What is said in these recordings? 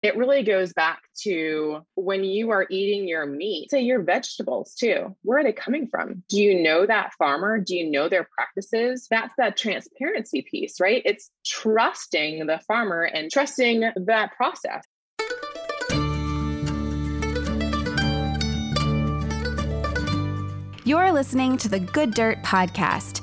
It really goes back to when you are eating your meat, say your vegetables too. Where are they coming from? Do you know that farmer? Do you know their practices? That's that transparency piece, right? It's trusting the farmer and trusting that process. You're listening to the Good Dirt Podcast.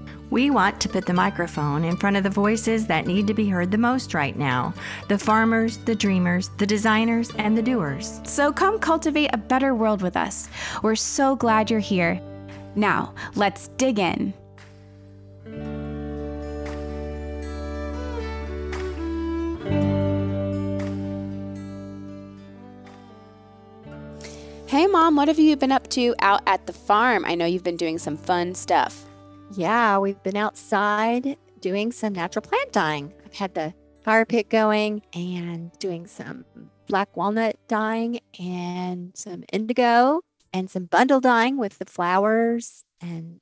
We want to put the microphone in front of the voices that need to be heard the most right now the farmers, the dreamers, the designers, and the doers. So come cultivate a better world with us. We're so glad you're here. Now, let's dig in. Hey, Mom, what have you been up to out at the farm? I know you've been doing some fun stuff. Yeah, we've been outside doing some natural plant dyeing. I've had the fire pit going and doing some black walnut dyeing and some indigo and some bundle dyeing with the flowers. And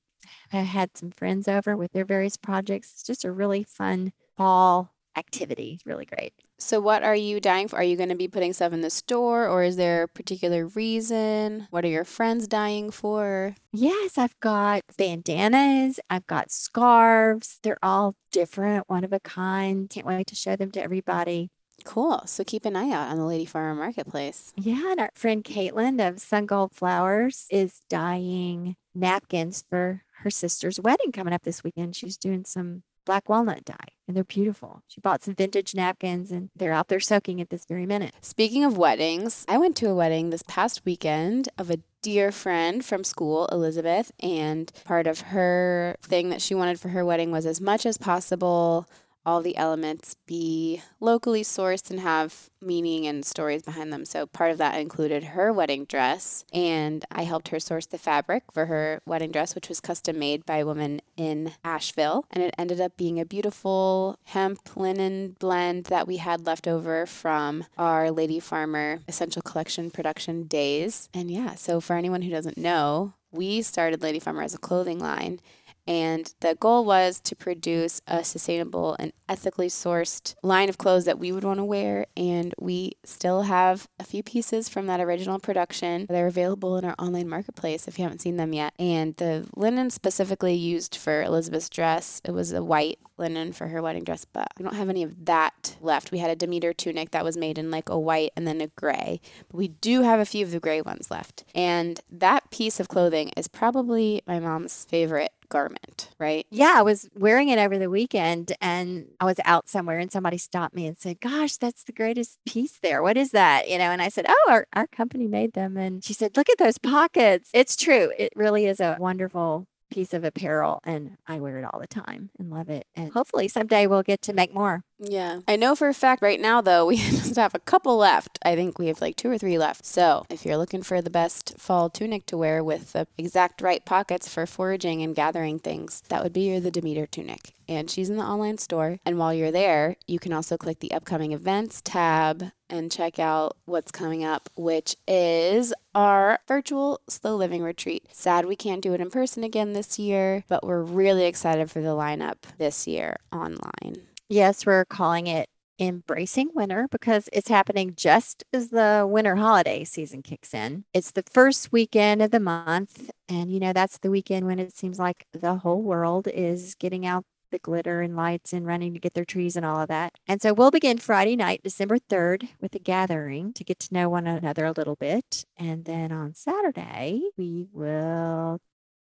I had some friends over with their various projects. It's just a really fun fall activity. It's really great. So, what are you dying for? Are you going to be putting stuff in the store or is there a particular reason? What are your friends dying for? Yes, I've got bandanas, I've got scarves. They're all different, one of a kind. Can't wait to show them to everybody. Cool. So keep an eye out on the Lady Farmer Marketplace. Yeah, and our friend Caitlin of Sun Gold Flowers is dyeing napkins for her sister's wedding coming up this weekend. She's doing some black walnut dye and they're beautiful. She bought some vintage napkins and they're out there soaking at this very minute. Speaking of weddings, I went to a wedding this past weekend of a dear friend from school, Elizabeth, and part of her thing that she wanted for her wedding was as much as possible all the elements be locally sourced and have meaning and stories behind them. So part of that included her wedding dress, and I helped her source the fabric for her wedding dress, which was custom made by a woman in Asheville. And it ended up being a beautiful hemp linen blend that we had left over from our Lady Farmer Essential Collection production days. And yeah, so for anyone who doesn't know, we started Lady Farmer as a clothing line and the goal was to produce a sustainable and ethically sourced line of clothes that we would want to wear. And we still have a few pieces from that original production. They're available in our online marketplace if you haven't seen them yet. And the linen specifically used for Elizabeth's dress, it was a white linen for her wedding dress, but we don't have any of that left. We had a Demeter tunic that was made in like a white and then a gray, but we do have a few of the gray ones left. And that piece of clothing is probably my mom's favorite garment, right? Yeah, I was wearing it over the weekend and I was out somewhere and somebody stopped me and said, Gosh, that's the greatest piece there. What is that? You know, and I said, Oh, our, our company made them. And she said, Look at those pockets. It's true. It really is a wonderful piece of apparel and I wear it all the time and love it. And hopefully someday we'll get to make more. Yeah. I know for a fact right now, though, we just have a couple left. I think we have like two or three left. So if you're looking for the best fall tunic to wear with the exact right pockets for foraging and gathering things, that would be your the Demeter tunic. And she's in the online store. And while you're there, you can also click the upcoming events tab and check out what's coming up, which is our virtual slow living retreat. Sad we can't do it in person again this year, but we're really excited for the lineup this year online. Yes, we're calling it Embracing Winter because it's happening just as the winter holiday season kicks in. It's the first weekend of the month. And, you know, that's the weekend when it seems like the whole world is getting out the glitter and lights and running to get their trees and all of that. And so we'll begin Friday night, December 3rd, with a gathering to get to know one another a little bit. And then on Saturday, we will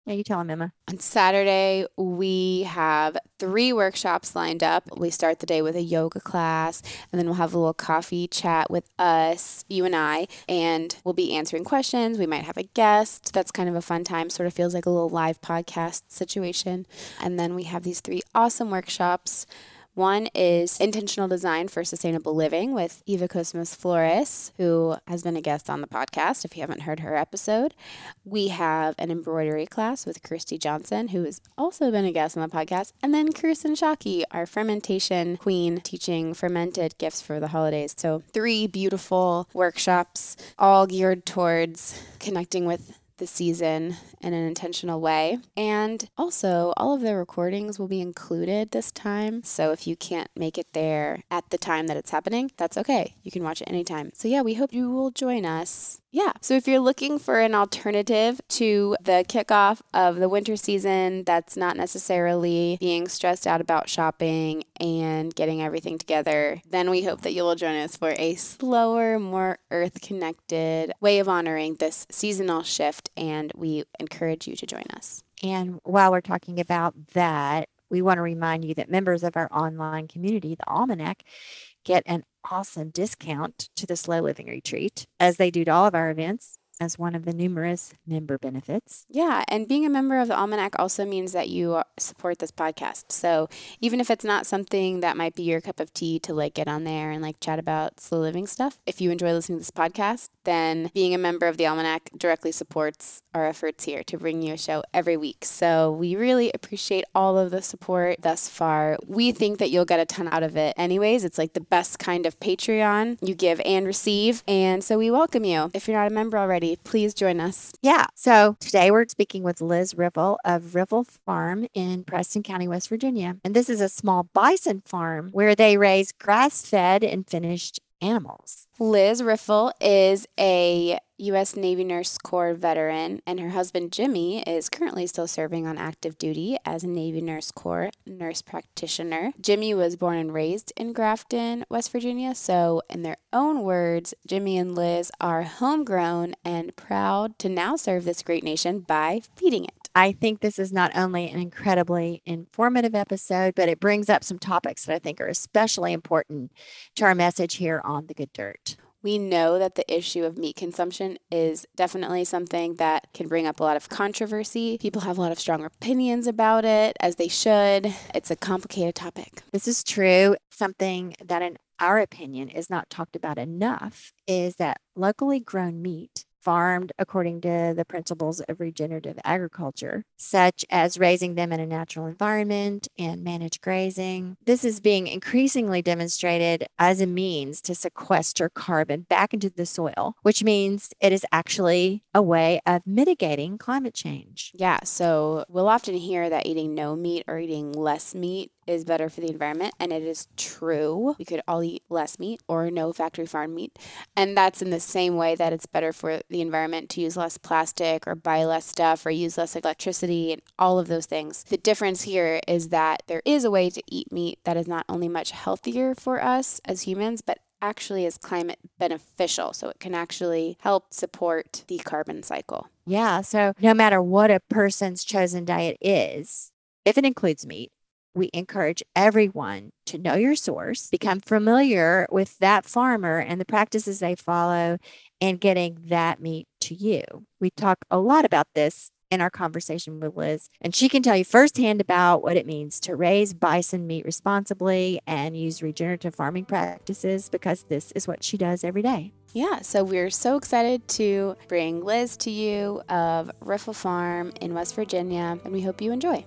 Yeah, you tell them, Emma. On Saturday, we have three workshops lined up. We start the day with a yoga class, and then we'll have a little coffee chat with us, you and I, and we'll be answering questions. We might have a guest. That's kind of a fun time, sort of feels like a little live podcast situation. And then we have these three awesome workshops one is Intentional Design for Sustainable Living with Eva Cosmos Flores, who has been a guest on the podcast if you haven't heard her episode. We have an embroidery class with Kirsty Johnson, who has also been a guest on the podcast. And then Kirsten Shockey, our fermentation queen, teaching fermented gifts for the holidays. So, three beautiful workshops, all geared towards connecting with the season in an intentional way. And also, all of the recordings will be included this time. So if you can't make it there at the time that it's happening, that's okay. You can watch it anytime. So, yeah, we hope you will join us yeah. So if you're looking for an alternative to the kickoff of the winter season that's not necessarily being stressed out about shopping and getting everything together, then we hope that you will join us for a slower, more earth connected way of honoring this seasonal shift. And we encourage you to join us. And while we're talking about that, we want to remind you that members of our online community, the Almanac, get an awesome discount to the Slow Living Retreat, as they do to all of our events as one of the numerous member benefits. Yeah, and being a member of the Almanac also means that you support this podcast. So even if it's not something that might be your cup of tea to like get on there and like chat about slow living stuff, if you enjoy listening to this podcast, then being a member of the Almanac directly supports our efforts here to bring you a show every week. So we really appreciate all of the support thus far. We think that you'll get a ton out of it anyways. It's like the best kind of Patreon. You give and receive. And so we welcome you. If you're not a member already, please join us. Yeah. So today we're speaking with Liz Riffle of Riffle Farm in Preston County, West Virginia. And this is a small bison farm where they raise grass fed and finished animals. Liz Riffle is a U.S. Navy Nurse Corps veteran, and her husband Jimmie is currently still serving on active duty as a Navy Nurse Corps nurse practitioner. Jimmie was born and raised in Grafton, West Virginia, so in their own words, Jimmie and Liz are homegrown and proud to now serve this great nation by feeding it. I think this is not only an incredibly informative episode, but it brings up some topics that I think are especially important to our message here on The Good Dirt. We know that the issue of meat consumption is definitely something that can bring up a lot of controversy. People have a lot of strong opinions about it, as they should. It's a complicated topic. This is true. Something that, in our opinion, is not talked about enough is that locally grown meat farmed according to the principles of regenerative agriculture, such as raising them in a natural environment and managed grazing. This is being increasingly demonstrated as a means to sequester carbon back into the soil, which means it is actually a way of mitigating climate change. Yeah, so we'll often hear that eating no meat or eating less meat is better for the environment, and it is true. We could all eat less meat or no factory farm meat. And that's in the same way that it's better for the environment to use less plastic or buy less stuff or use less electricity and all of those things. The difference here is that there is a way to eat meat that is not only much healthier for us as humans, but actually is climate beneficial. So it can actually help support the carbon cycle. Yeah. So no matter what a person's chosen diet is, if it includes meat, we encourage everyone to know your source, become familiar with that farmer and the practices they follow, and getting that meat to you. We talk a lot about this in our conversation with Liz, and she can tell you firsthand about what it means to raise bison meat responsibly and use regenerative farming practices because this is what she does every day. Yeah, so we're so excited to bring Liz to you of Riffle Farm in West Virginia, and we hope you enjoy.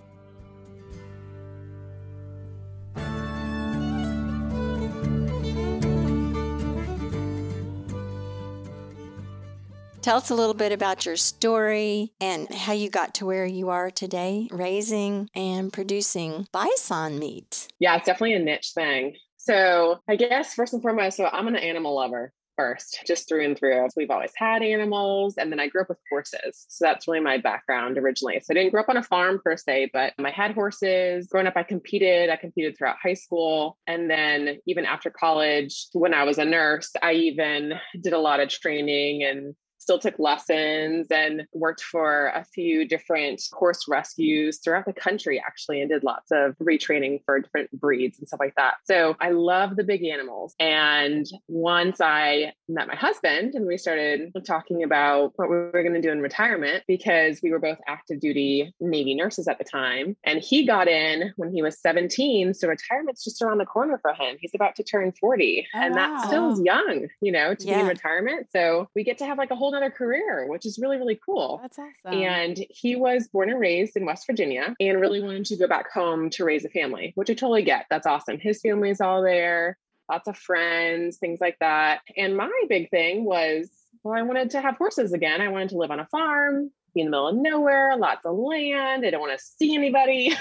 Tell us a little bit about your story and how you got to where you are today, raising and producing bison meat. Yeah, it's definitely a niche thing. So, I guess first and foremost, so I'm an animal lover first, just through and through. We've always had animals, and then I grew up with horses. So that's really my background originally. So I didn't grow up on a farm per se, but I had horses. Growing up, I competed. I competed throughout high school. And then even after college, when I was a nurse, I even did a lot of training and still took lessons and worked for a few different horse rescues throughout the country, actually, and did lots of retraining for different breeds and stuff like that. So I love the big animals. And once I met my husband and we started talking about what we were going to do in retirement, because we were both active duty Navy nurses at the time. And he got in when he was 17. So retirement's just around the corner for him. He's about to turn 40. Oh, and wow. that still is young, you know, to yeah. be in retirement. So we get to have like a whole other career, which is really, really cool. That's awesome. And he was born and raised in West Virginia and really mm-hmm. wanted to go back home to raise a family, which I totally get. That's awesome. His family's all there, lots of friends, things like that. And my big thing was, well, I wanted to have horses again. I wanted to live on a farm, be in the middle of nowhere, lots of land. I don't want to see anybody.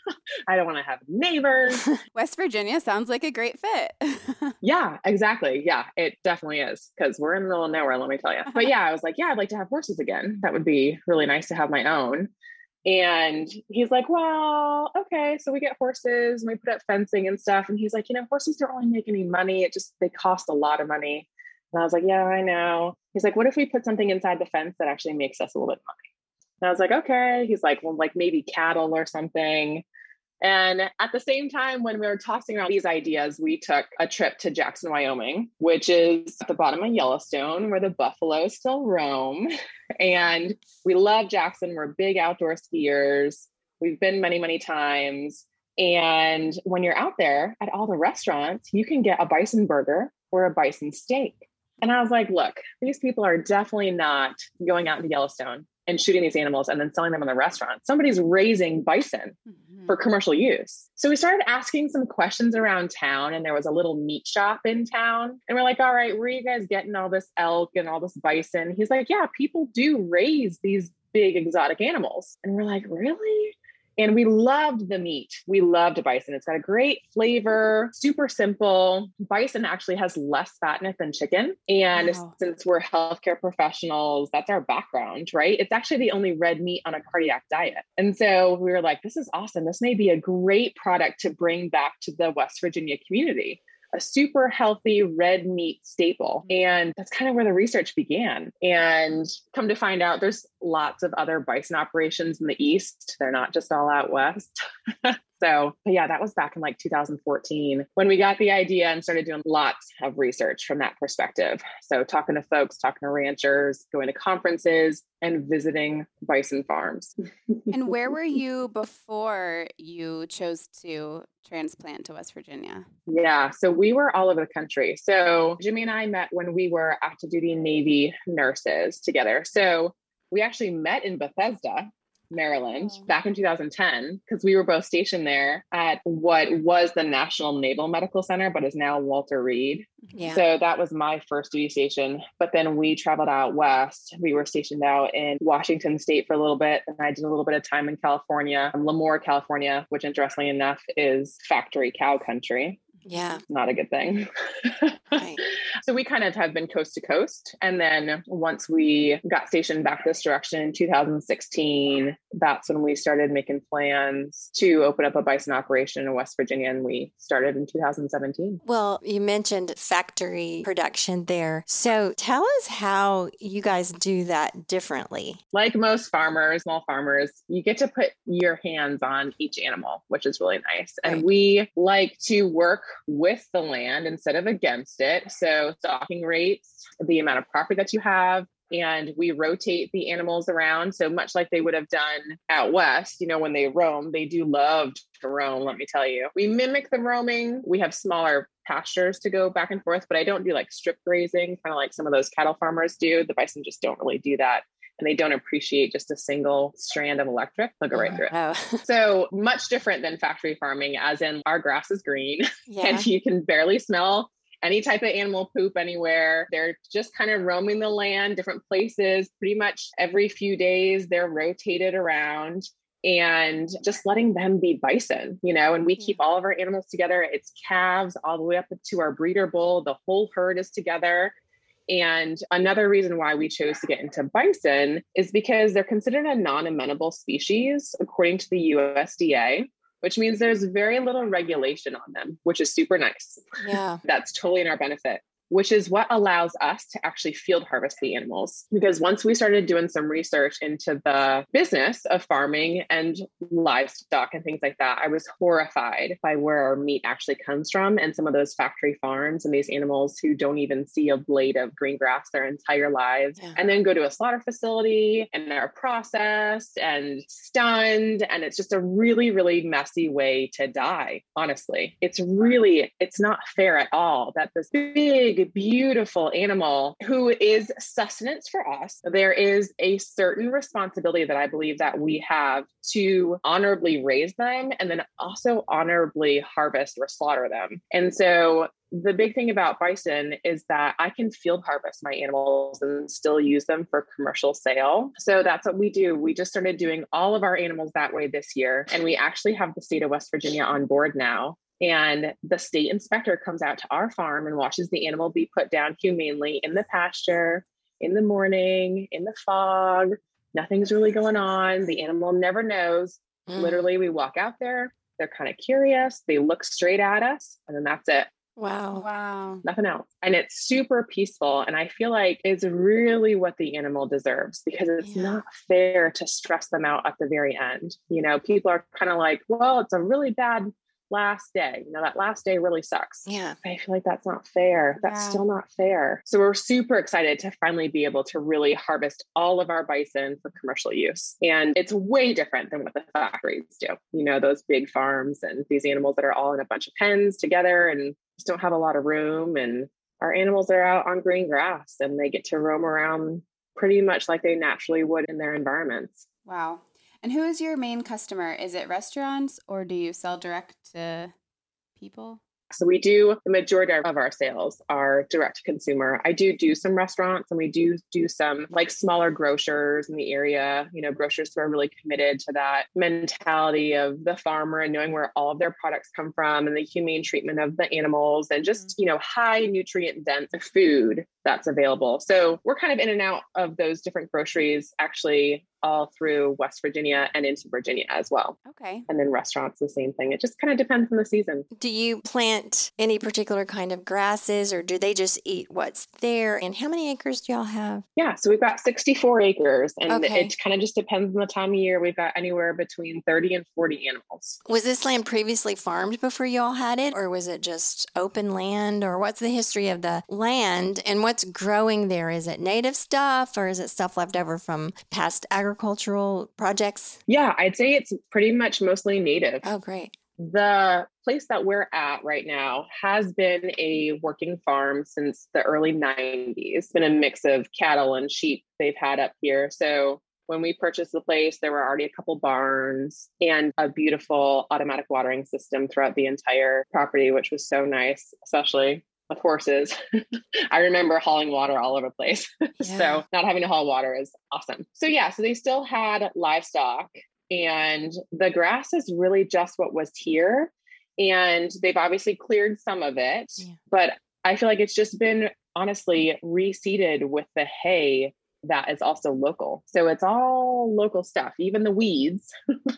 I don't want to have neighbors. West Virginia sounds like a great fit. yeah, exactly. Yeah, it definitely is because we're in the middle of nowhere, let me tell you. But yeah, I was like, yeah, I'd like to have horses again. That would be really nice to have my own. And he's like, well, okay. So we get horses and we put up fencing and stuff. And he's like, you know, horses don't really make any money. It just, they cost a lot of money. And I was like, yeah, I know. He's like, what if we put something inside the fence that actually makes us a little bit money? And I was like, okay. He's like, well, like maybe cattle or something. And at the same time, when we were tossing around these ideas, we took a trip to Jackson, Wyoming, which is at the bottom of Yellowstone where the buffalo still roam. And we love Jackson. We're big outdoor skiers. We've been many, many times. And when you're out there at all the restaurants, you can get a bison burger or a bison steak. And I was like, look, these people are definitely not going out into Yellowstone and shooting these animals and then selling them in the restaurant. Somebody's raising bison mm-hmm. for commercial use. So we started asking some questions around town, and there was a little meat shop in town. And we're like, all right, where are you guys getting all this elk and all this bison? He's like, yeah, people do raise these big exotic animals. And we're like, really? And we loved the meat. We loved bison. It's got a great flavor, super simple. Bison actually has less fat in it than chicken. And wow. since we're healthcare professionals, that's our background, right? It's actually the only red meat on a cardiac diet. And so we were like, this is awesome. This may be a great product to bring back to the West Virginia community a super healthy red meat staple. Mm-hmm. And that's kind of where the research began. And come to find out, there's lots of other bison operations in the East. They're not just all out West. So, yeah, that was back in like 2014 when we got the idea and started doing lots of research from that perspective. So, talking to folks, talking to ranchers, going to conferences, and visiting bison farms. and where were you before you chose to transplant to West Virginia? Yeah, so we were all over the country. So, Jimmie and I met when we were active duty Navy nurses together. So, we actually met in Bethesda Maryland oh. back in 2010 because we were both stationed there at what was the National Naval Medical Center, but is now Walter Reed. Yeah. So that was my first duty station. But then we traveled out west. We were stationed out in Washington State for a little bit. And I did a little bit of time in California, Lemoore, California, which interestingly enough is factory cow country. Yeah. Not a good thing. right. So we kind of have been coast to coast. And then once we got stationed back this direction in 2016, that's when we started making plans to open up a bison operation in West Virginia. And we started in 2017. Well, you mentioned factory production there. So tell us how you guys do that differently. Like most farmers, small farmers, you get to put your hands on each animal, which is really nice. And right. we like to work with the land instead of against it. So, stocking rates, the amount of property that you have, and we rotate the animals around. So, much like they would have done out west, you know, when they roam, they do love to roam, let me tell you. We mimic the roaming. We have smaller pastures to go back and forth, but I don't do like strip grazing, kind of like some of those cattle farmers do. The bison just don't really do that and they don't appreciate just a single strand of electric, they'll go right through it. Oh. so much different than factory farming, as in our grass is green yeah. and you can barely smell any type of animal poop anywhere. They're just kind of roaming the land, different places. Pretty much every few days, they're rotated around and just letting them be bison, you know, and we keep all of our animals together. It's calves all the way up to our breeder bull. The whole herd is together. And another reason why we chose to get into bison is because they're considered a non amenable species according to the USDA, which means there's very little regulation on them, which is super nice. Yeah. That's totally in our benefit. Which is what allows us to actually field harvest the animals. Because once we started doing some research into the business of farming and livestock and things like that, I was horrified by where our meat actually comes from and some of those factory farms and these animals who don't even see a blade of green grass their entire lives yeah. and then go to a slaughter facility and are processed and stunned. And it's just a really, really messy way to die, honestly. It's really, it's not fair at all that this big beautiful animal who is sustenance for us. There is a certain responsibility that I believe that we have to honorably raise them and then also honorably harvest or slaughter them. And so the big thing about bison is that I can field harvest my animals and still use them for commercial sale. So that's what we do. We just started doing all of our animals that way this year. And we actually have the state of West Virginia on board now. And the state inspector comes out to our farm and watches the animal be put down humanely in the pasture in the morning, in the fog. Nothing's really going on. The animal never knows. Mm. Literally, we walk out there, they're kind of curious, they look straight at us, and then that's it. Wow. Wow. Nothing else. And it's super peaceful. And I feel like it's really what the animal deserves because it's yeah. not fair to stress them out at the very end. You know, people are kind of like, well, it's a really bad last day. You know, that last day really sucks. Yeah. I feel like that's not fair. That's yeah. still not fair. So we're super excited to finally be able to really harvest all of our bison for commercial use. And it's way different than what the factories do. You know, those big farms and these animals that are all in a bunch of pens together and just don't have a lot of room. And our animals are out on green grass and they get to roam around pretty much like they naturally would in their environments. Wow. And who is your main customer? Is it restaurants or do you sell direct to people? So we do the majority of our sales are direct to consumer. I do do some restaurants and we do do some like smaller grocers in the area, you know, grocers who are really committed to that mentality of the farmer and knowing where all of their products come from and the humane treatment of the animals and just, mm-hmm. you know, high nutrient dense food that's available. So we're kind of in and out of those different groceries actually all through West Virginia and into Virginia as well. Okay. And then restaurants, the same thing. It just kind of depends on the season. Do you plant any particular kind of grasses or do they just eat what's there? And how many acres do y'all have? Yeah, so we've got 64 acres and okay. it kind of just depends on the time of year. We've got anywhere between 30 and 40 animals. Was this land previously farmed before y'all had it or was it just open land or what's the history of the land and what's growing there? Is it native stuff or is it stuff left over from past agricultural projects? Yeah, I'd say it's pretty much mostly native. Oh, great. The place that we're at right now has been a working farm since the early 90s. It's been a mix of cattle and sheep they've had up here. So when we purchased the place, there were already a couple barns and a beautiful automatic watering system throughout the entire property, which was so nice, especially of horses. I remember hauling water all over the place. Yeah. so not having to haul water is awesome. So yeah, so they still had livestock and the grass is really just what was here. And they've obviously cleared some of it, yeah. but I feel like it's just been honestly reseeded with the hay that is also local. So it's all local stuff. Even the weeds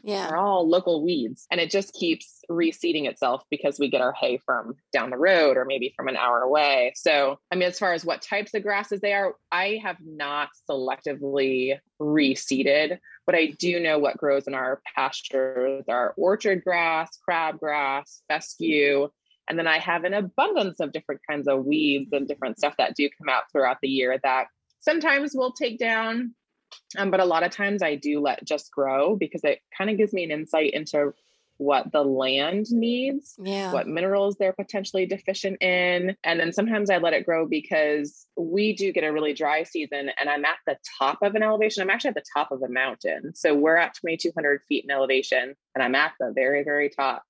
yeah. are all local weeds. And it just keeps reseeding itself because we get our hay from down the road or maybe from an hour away. So, I mean, as far as what types of grasses they are, I have not selectively reseeded, but I do know what grows in our pastures are orchard grass, crabgrass, fescue. And then I have an abundance of different kinds of weeds and different stuff that do come out throughout the year that sometimes we'll take down um, but a lot of times i do let just grow because it kind of gives me an insight into what the land needs, yeah. what minerals they're potentially deficient in. And then sometimes I let it grow because we do get a really dry season and I'm at the top of an elevation. I'm actually at the top of a mountain. So we're at 2,200 feet in elevation and I'm at the very, very top.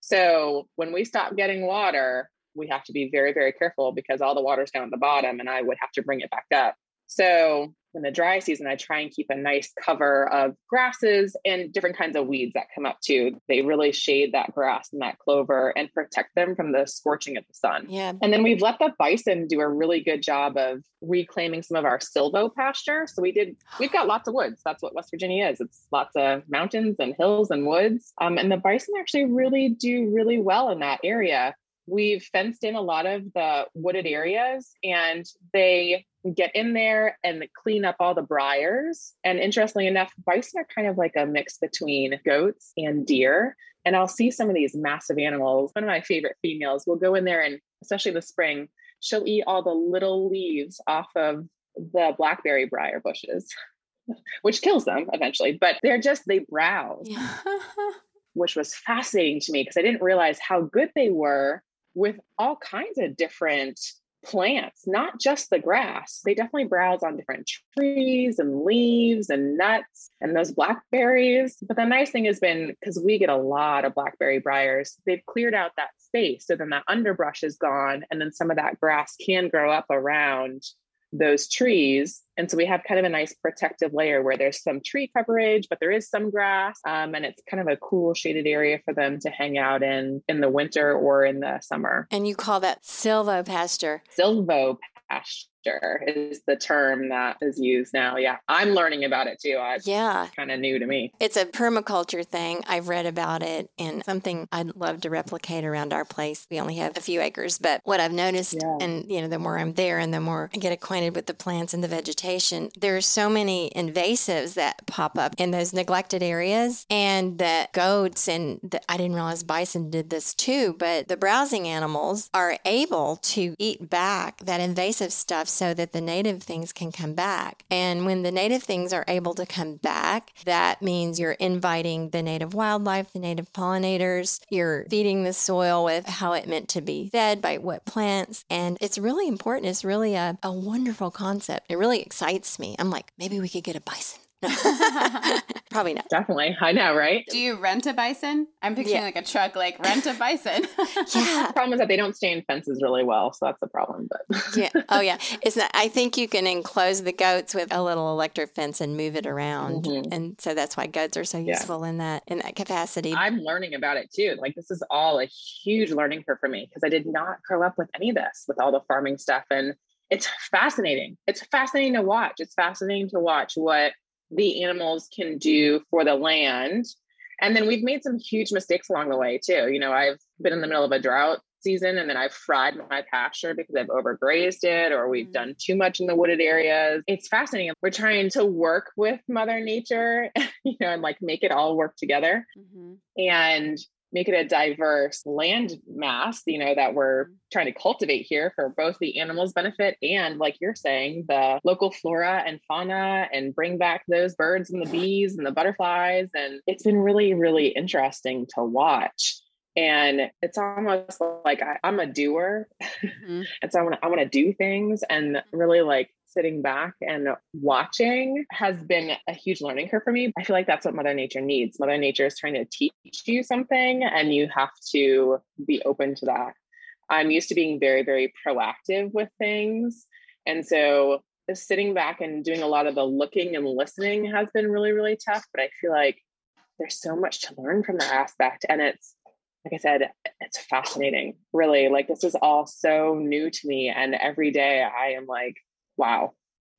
So when we stop getting water, we have to be very, very careful because all the water's down at the bottom and I would have to bring it back up. So in the dry season, I try and keep a nice cover of grasses and different kinds of weeds that come up too. They really shade that grass and that clover and protect them from the scorching of the sun. Yeah. And then we've let the bison do a really good job of reclaiming some of our silvo pasture. So we did, we've got lots of woods. That's what West Virginia is. It's lots of mountains and hills and woods. Um, and the bison actually really do really well in that area we've fenced in a lot of the wooded areas and they get in there and clean up all the briars. And interestingly enough, bison are kind of like a mix between goats and deer. And I'll see some of these massive animals. One of my favorite females will go in there and, especially in the spring, she'll eat all the little leaves off of the blackberry briar bushes, which kills them eventually. But they're just, they browse, which was fascinating to me because I didn't realize how good they were with all kinds of different plants, not just the grass. They definitely browse on different trees and leaves and nuts and those blackberries. But the nice thing has been because we get a lot of blackberry briars, they've cleared out that space. So then that underbrush is gone. And then some of that grass can grow up around those trees. And so we have kind of a nice protective layer where there's some tree coverage, but there is some grass. Um, and it's kind of a cool shaded area for them to hang out in in the winter or in the summer. And you call that silvopasture. Silvo pasture is the term that is used now. Yeah. I'm learning about it too. I, yeah. Kind of new to me. It's a permaculture thing. I've read about it and something I'd love to replicate around our place. We only have a few acres, but what I've noticed, yeah. and you know, the more I'm there and the more I get acquainted with the plants and the vegetation, there are so many invasives that pop up in those neglected areas and the goats and the, I didn't realize bison did this too, but the browsing animals are able to eat back that invasive stuff so that the native things can come back. And when the native things are able to come back, that means you're inviting the native wildlife, the native pollinators, you're feeding the soil with how it meant to be fed by what plants. And it's really important. It's really a, a wonderful concept. It really excites me. I'm like, maybe we could get a bison. Probably not. Definitely. I know, right? Do you rent a bison? I'm picturing yeah. like a truck, like rent a bison. yeah. The problem is that they don't stay in fences really well. So that's the problem. But yeah. Oh, yeah. It's not, I think you can enclose the goats with a little electric fence and move it around. Mm-hmm. And so that's why goats are so useful yeah. in that, in that capacity. I'm learning about it too. Like this is all a huge learning curve for me because I did not grow up with any of this, with all the farming stuff. And it's fascinating. It's fascinating to watch. It's fascinating to watch what the animals can do for the land. And then we've made some huge mistakes along the way too. You know, I've been in the middle of a drought season and then I've fried my pasture because I've overgrazed it or we've mm-hmm. done too much in the wooded areas. It's fascinating. We're trying to work with Mother Nature, you know, and like make it all work together. Mm-hmm. And make it a diverse land mass, you know, that we're mm-hmm. trying to cultivate here for both the animals' benefit and, like you're saying, the local flora and fauna and bring back those birds and the bees and the butterflies. And it's been really, really interesting to watch. And it's almost like I, am a doer. Mm-hmm. and so I want to I want to do things and really like sitting back and watching has been a huge learning curve for me. I feel like that's what Mother Nature needs. Mother Nature is trying to teach you something, and you have to be open to that. I'm used to being very, very proactive with things. And so sitting back and doing a lot of the looking and listening has been really, really tough. But I feel like there's so much to learn from that aspect. And it's, like I said, it's fascinating, really. Like, this is all so new to me. And every day I am like, wow,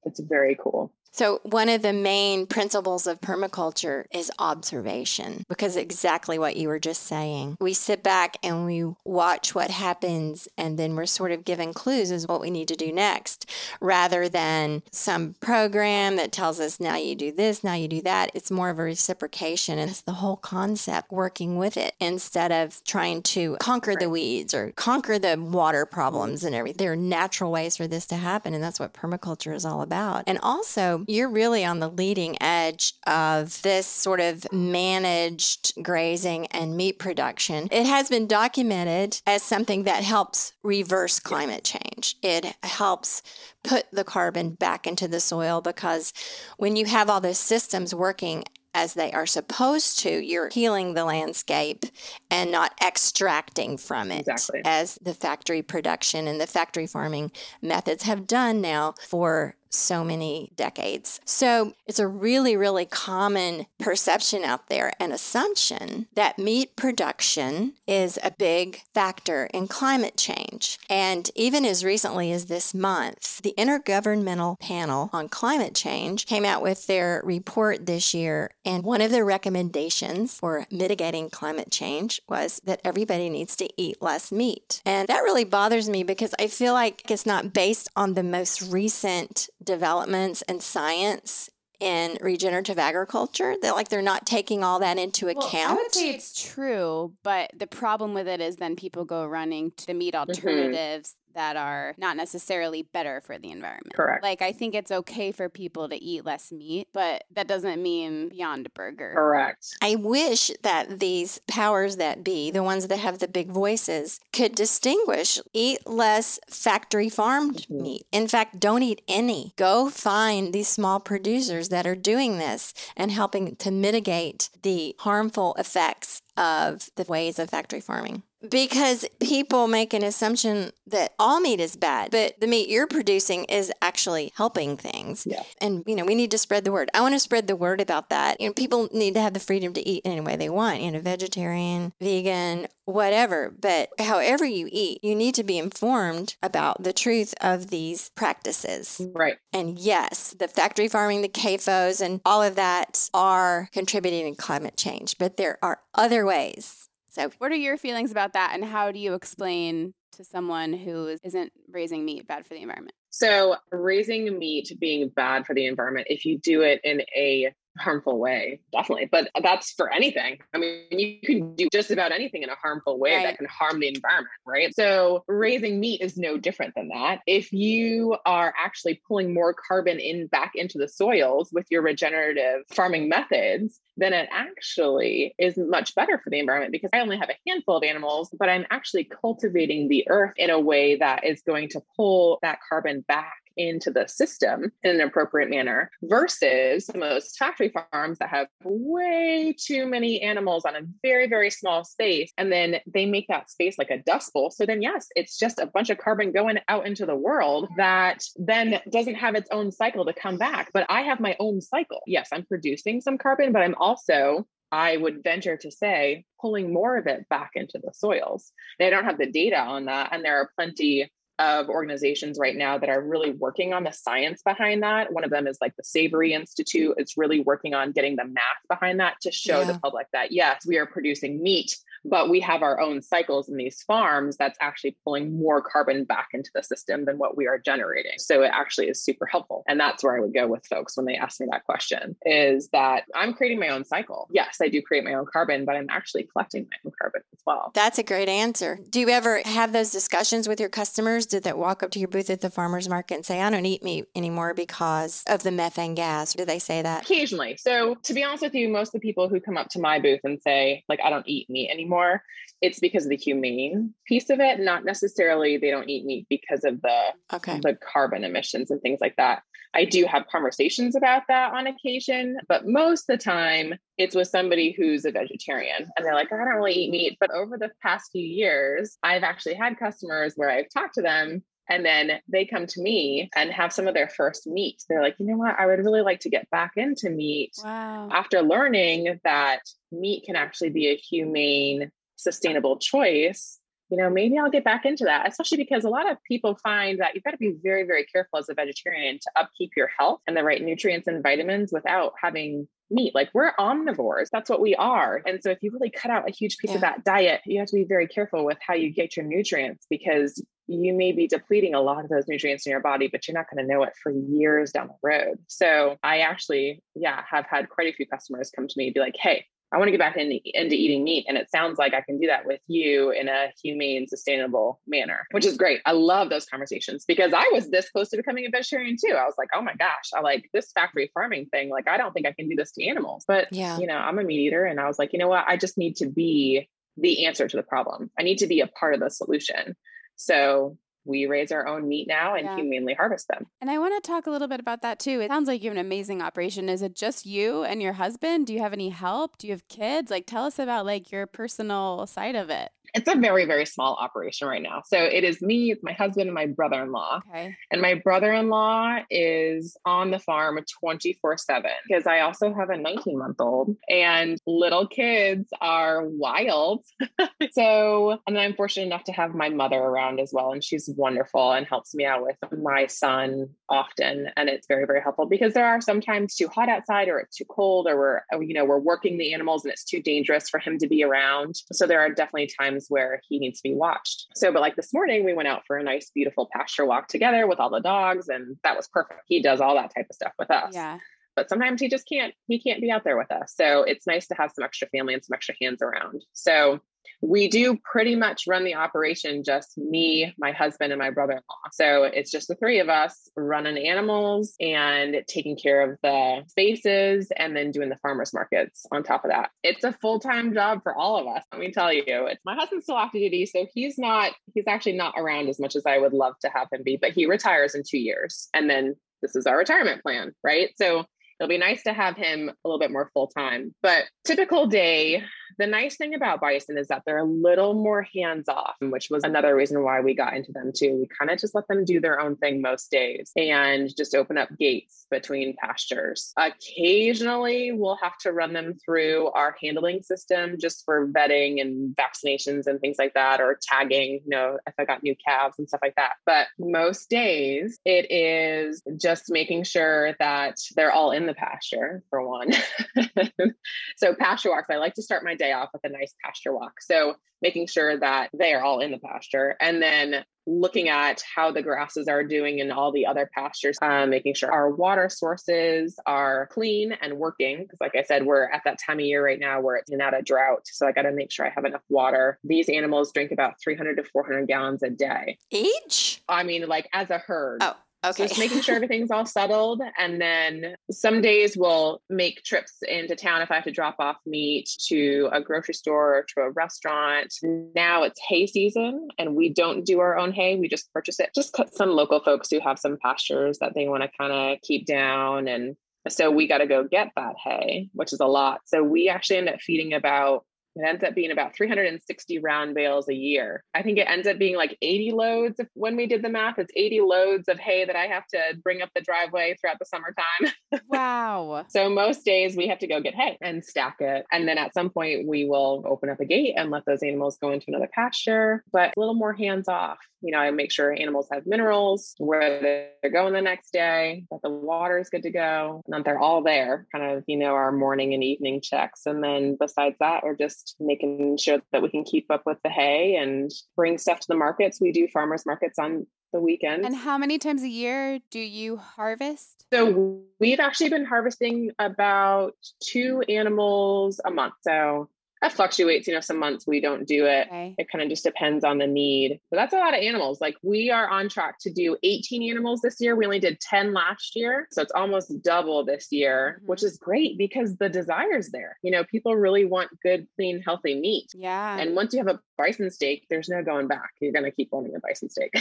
it's very cool. So, one of the main principles of permaculture is observation, because exactly what you were just saying. We sit back and we watch what happens, and then we're sort of given clues as what we need to do next, rather than some program that tells us, now you do this, now you do that. It's more of a reciprocation, and it's the whole concept working with it instead of trying to conquer the weeds or conquer the water problems and everything. There are natural ways for this to happen, and that's what permaculture is all about. And also, you're really on the leading edge of this sort of managed grazing and meat production. It has been documented as something that helps reverse climate change. It helps put the carbon back into the soil because when you have all those systems working as they are supposed to, you're healing the landscape and not extracting from it exactly. as the factory production and the factory farming methods have done now for so many decades. So it's a really, really common perception out there and assumption that meat production is a big factor in climate change. And even as recently as this month, the Intergovernmental Panel on Climate Change came out with their report this year. And one of their recommendations for mitigating climate change was that everybody needs to eat less meat. And that really bothers me because I feel like it's not based on the most recent developments and science in regenerative agriculture that like they're not taking all that into well, account. I would say it's true, but the problem with it is then people go running to the meat mm-hmm. alternatives mm-hmm that are not necessarily better for the environment. Correct. Like I think it's okay for people to eat less meat, but that doesn't mean beyond a burger. Correct. I wish that these powers that be, the ones that have the big voices, could distinguish eat less factory farmed mm-hmm. meat. In fact, don't eat any. Go find these small producers that are doing this and helping to mitigate the harmful effects of the ways of factory farming because people make an assumption that all meat is bad, but the meat you're producing is actually helping things. Yeah. And you know, we need to spread the word. I want to spread the word about that. You know, people need to have the freedom to eat in any way they want, you know, vegetarian, vegan, whatever. But however you eat, you need to be informed about the truth of these practices. Right. And yes, the factory farming, the CAFOs, and all of that are contributing to climate change, but there are other ways so, what are your feelings about that, and how do you explain to someone who isn't raising meat bad for the environment? So, raising meat being bad for the environment, if you do it in a harmful way, definitely. But that's for anything. I mean, you can do just about anything in a harmful way right. that can harm the environment, right? So raising meat is no different than that. If you are actually pulling more carbon in back into the soils with your regenerative farming methods, then it actually is much better for the environment because I only have a handful of animals, but I'm actually cultivating the earth in a way that is going to pull that carbon back into the system in an appropriate manner versus most factory farms that have way too many animals on a very, very small space. And then they make that space like a dust bowl. So then, yes, it's just a bunch of carbon going out into the world that then doesn't have its own cycle to come back. But I have my own cycle. Yes, I'm producing some carbon, but I'm also I would venture to say pulling more of it back into the soils. They don't have the data on that. And there are plenty of organizations right now that are really working on the science behind that. One of them is like the Savory Institute. It's really working on getting the math behind that to show yeah. the public that yes, we are producing meat but we have our own cycles in these farms that's actually pulling more carbon back into the system than what we are generating. So it actually is super helpful. And that's where I would go with folks when they ask me that question is that I'm creating my own cycle. Yes, I do create my own carbon, but I'm actually collecting my own carbon as well. That's a great answer. Do you ever have those discussions with your customers? Did that walk up to your booth at the farmer's market and say, I don't eat meat anymore because of the methane gas? Do they say that? Occasionally. So to be honest with you, most of the people who come up to my booth and say, like, I don't eat meat anymore anymore, it's because of the humane piece of it, not necessarily they don't eat meat because of the okay. the carbon emissions and things like that. I do have conversations about that on occasion, but most of the time it's with somebody who's a vegetarian and they're like, oh, I don't really eat meat. But over the past few years, I've actually had customers where I've talked to them and then they come to me and have some of their first meat. They're like, you know what? I would really like to get back into meat wow. after learning that meat can actually be a humane, sustainable choice. You know, maybe I'll get back into that, especially because a lot of people find that you've got to be very, very careful as a vegetarian to upkeep your health and the right nutrients and vitamins without having meat. Like we're omnivores. That's what we are. And so if you really cut out a huge piece yeah. of that diet, you have to be very careful with how you get your nutrients because you may be depleting a lot of those nutrients in your body, but you're not going to know it for years down the road. So I actually, yeah, have had quite a few customers come to me and be like, hey, I want to get back into, into eating meat. And it sounds like I can do that with you in a humane, sustainable manner, which is great. I love those conversations because I was this close to becoming a vegetarian too. I was like, oh my gosh, I like this factory farming thing. Like, I don't think I can do this to animals. But, yeah. you know, I'm a meat eater. And I was like, you know what? I just need to be the answer to the problem. I need to be a part of the solution. So we raise our own meat now and yeah. humanely harvest them. And I want to talk a little bit about that too. It sounds like you have an amazing operation. Is it just you and your husband? Do you have any help? Do you have kids? Like tell us about like your personal side of it. It's a very, very small operation right now. So it is me, it's my husband, and my brother in law. Okay. And my brother in law is on the farm 24 7 because I also have a 19 month old and little kids are wild. so, and I'm fortunate enough to have my mother around as well. And she's wonderful and helps me out with my son often. And it's very, very helpful because there are sometimes too hot outside or it's too cold or we're, you know, we're working the animals and it's too dangerous for him to be around. So there are definitely times where he needs to be watched. So, but like this morning, we went out for a nice, beautiful pasture walk together with all the dogs, and that was perfect. He does all that type of stuff with us. Yeah. But sometimes he just can't, he can't be out there with us. So it's nice to have some extra family and some extra hands around. So we do pretty much run the operation just me, my husband, and my brother in law. So it's just the three of us running animals and taking care of the spaces and then doing the farmers markets on top of that. It's a full time job for all of us. Let me tell you, it's my husband's still off duty. So he's not, he's actually not around as much as I would love to have him be, but he retires in two years. And then this is our retirement plan, right? So it'll be nice to have him a little bit more full time. But typical day, the nice thing about bison is that they're a little more hands off, which was another reason why we got into them too. We kind of just let them do their own thing most days and just open up gates between pastures. Occasionally, we'll have to run them through our handling system just for vetting and vaccinations and things like that, or tagging, you know, if I got new calves and stuff like that. But most days, it is just making sure that they're all in the pasture, for one. so, pasture walks, I like to start my day off with a nice pasture walk. So, making sure that they are all in the pasture and then looking at how the grasses are doing in all the other pastures, um, making sure our water sources are clean and working. Because, like I said, we're at that time of year right now where it's in out of drought. So, I got to make sure I have enough water. These animals drink about 300 to 400 gallons a day. Each? I mean, like as a herd. Oh. Okay. So just making sure everything's all settled. And then some days we'll make trips into town if I have to drop off meat to a grocery store or to a restaurant. Now it's hay season and we don't do our own hay. We just purchase it. Just some local folks who have some pastures that they want to kind of keep down. And so we got to go get that hay, which is a lot. So we actually end up feeding about it ends up being about 360 round bales a year. I think it ends up being like 80 loads. If, when we did the math, it's 80 loads of hay that I have to bring up the driveway throughout the summertime. Wow. so most days we have to go get hay and stack it. And then at some point we will open up a gate and let those animals go into another pasture, but a little more hands off. You know, I make sure animals have minerals, where they're going the next day, that the water is good to go, and that they're all there, kind of, you know, our morning and evening checks. And then besides that, we're just making sure that we can keep up with the hay and bring stuff to the markets. We do farmers markets on the weekend. And how many times a year do you harvest? So we've actually been harvesting about two animals a month. So that fluctuates. You know, some months we don't do it. Okay. It kind of just depends on the need. But that's a lot of animals. Like we are on track to do 18 animals this year. We only did 10 last year. So it's almost double this year, Mhm. which is great because the desire's there. You know, people really want good, clean, healthy meat. Yeah. And once you have a bison steak, there's no going back. You're going to keep wanting a bison steak.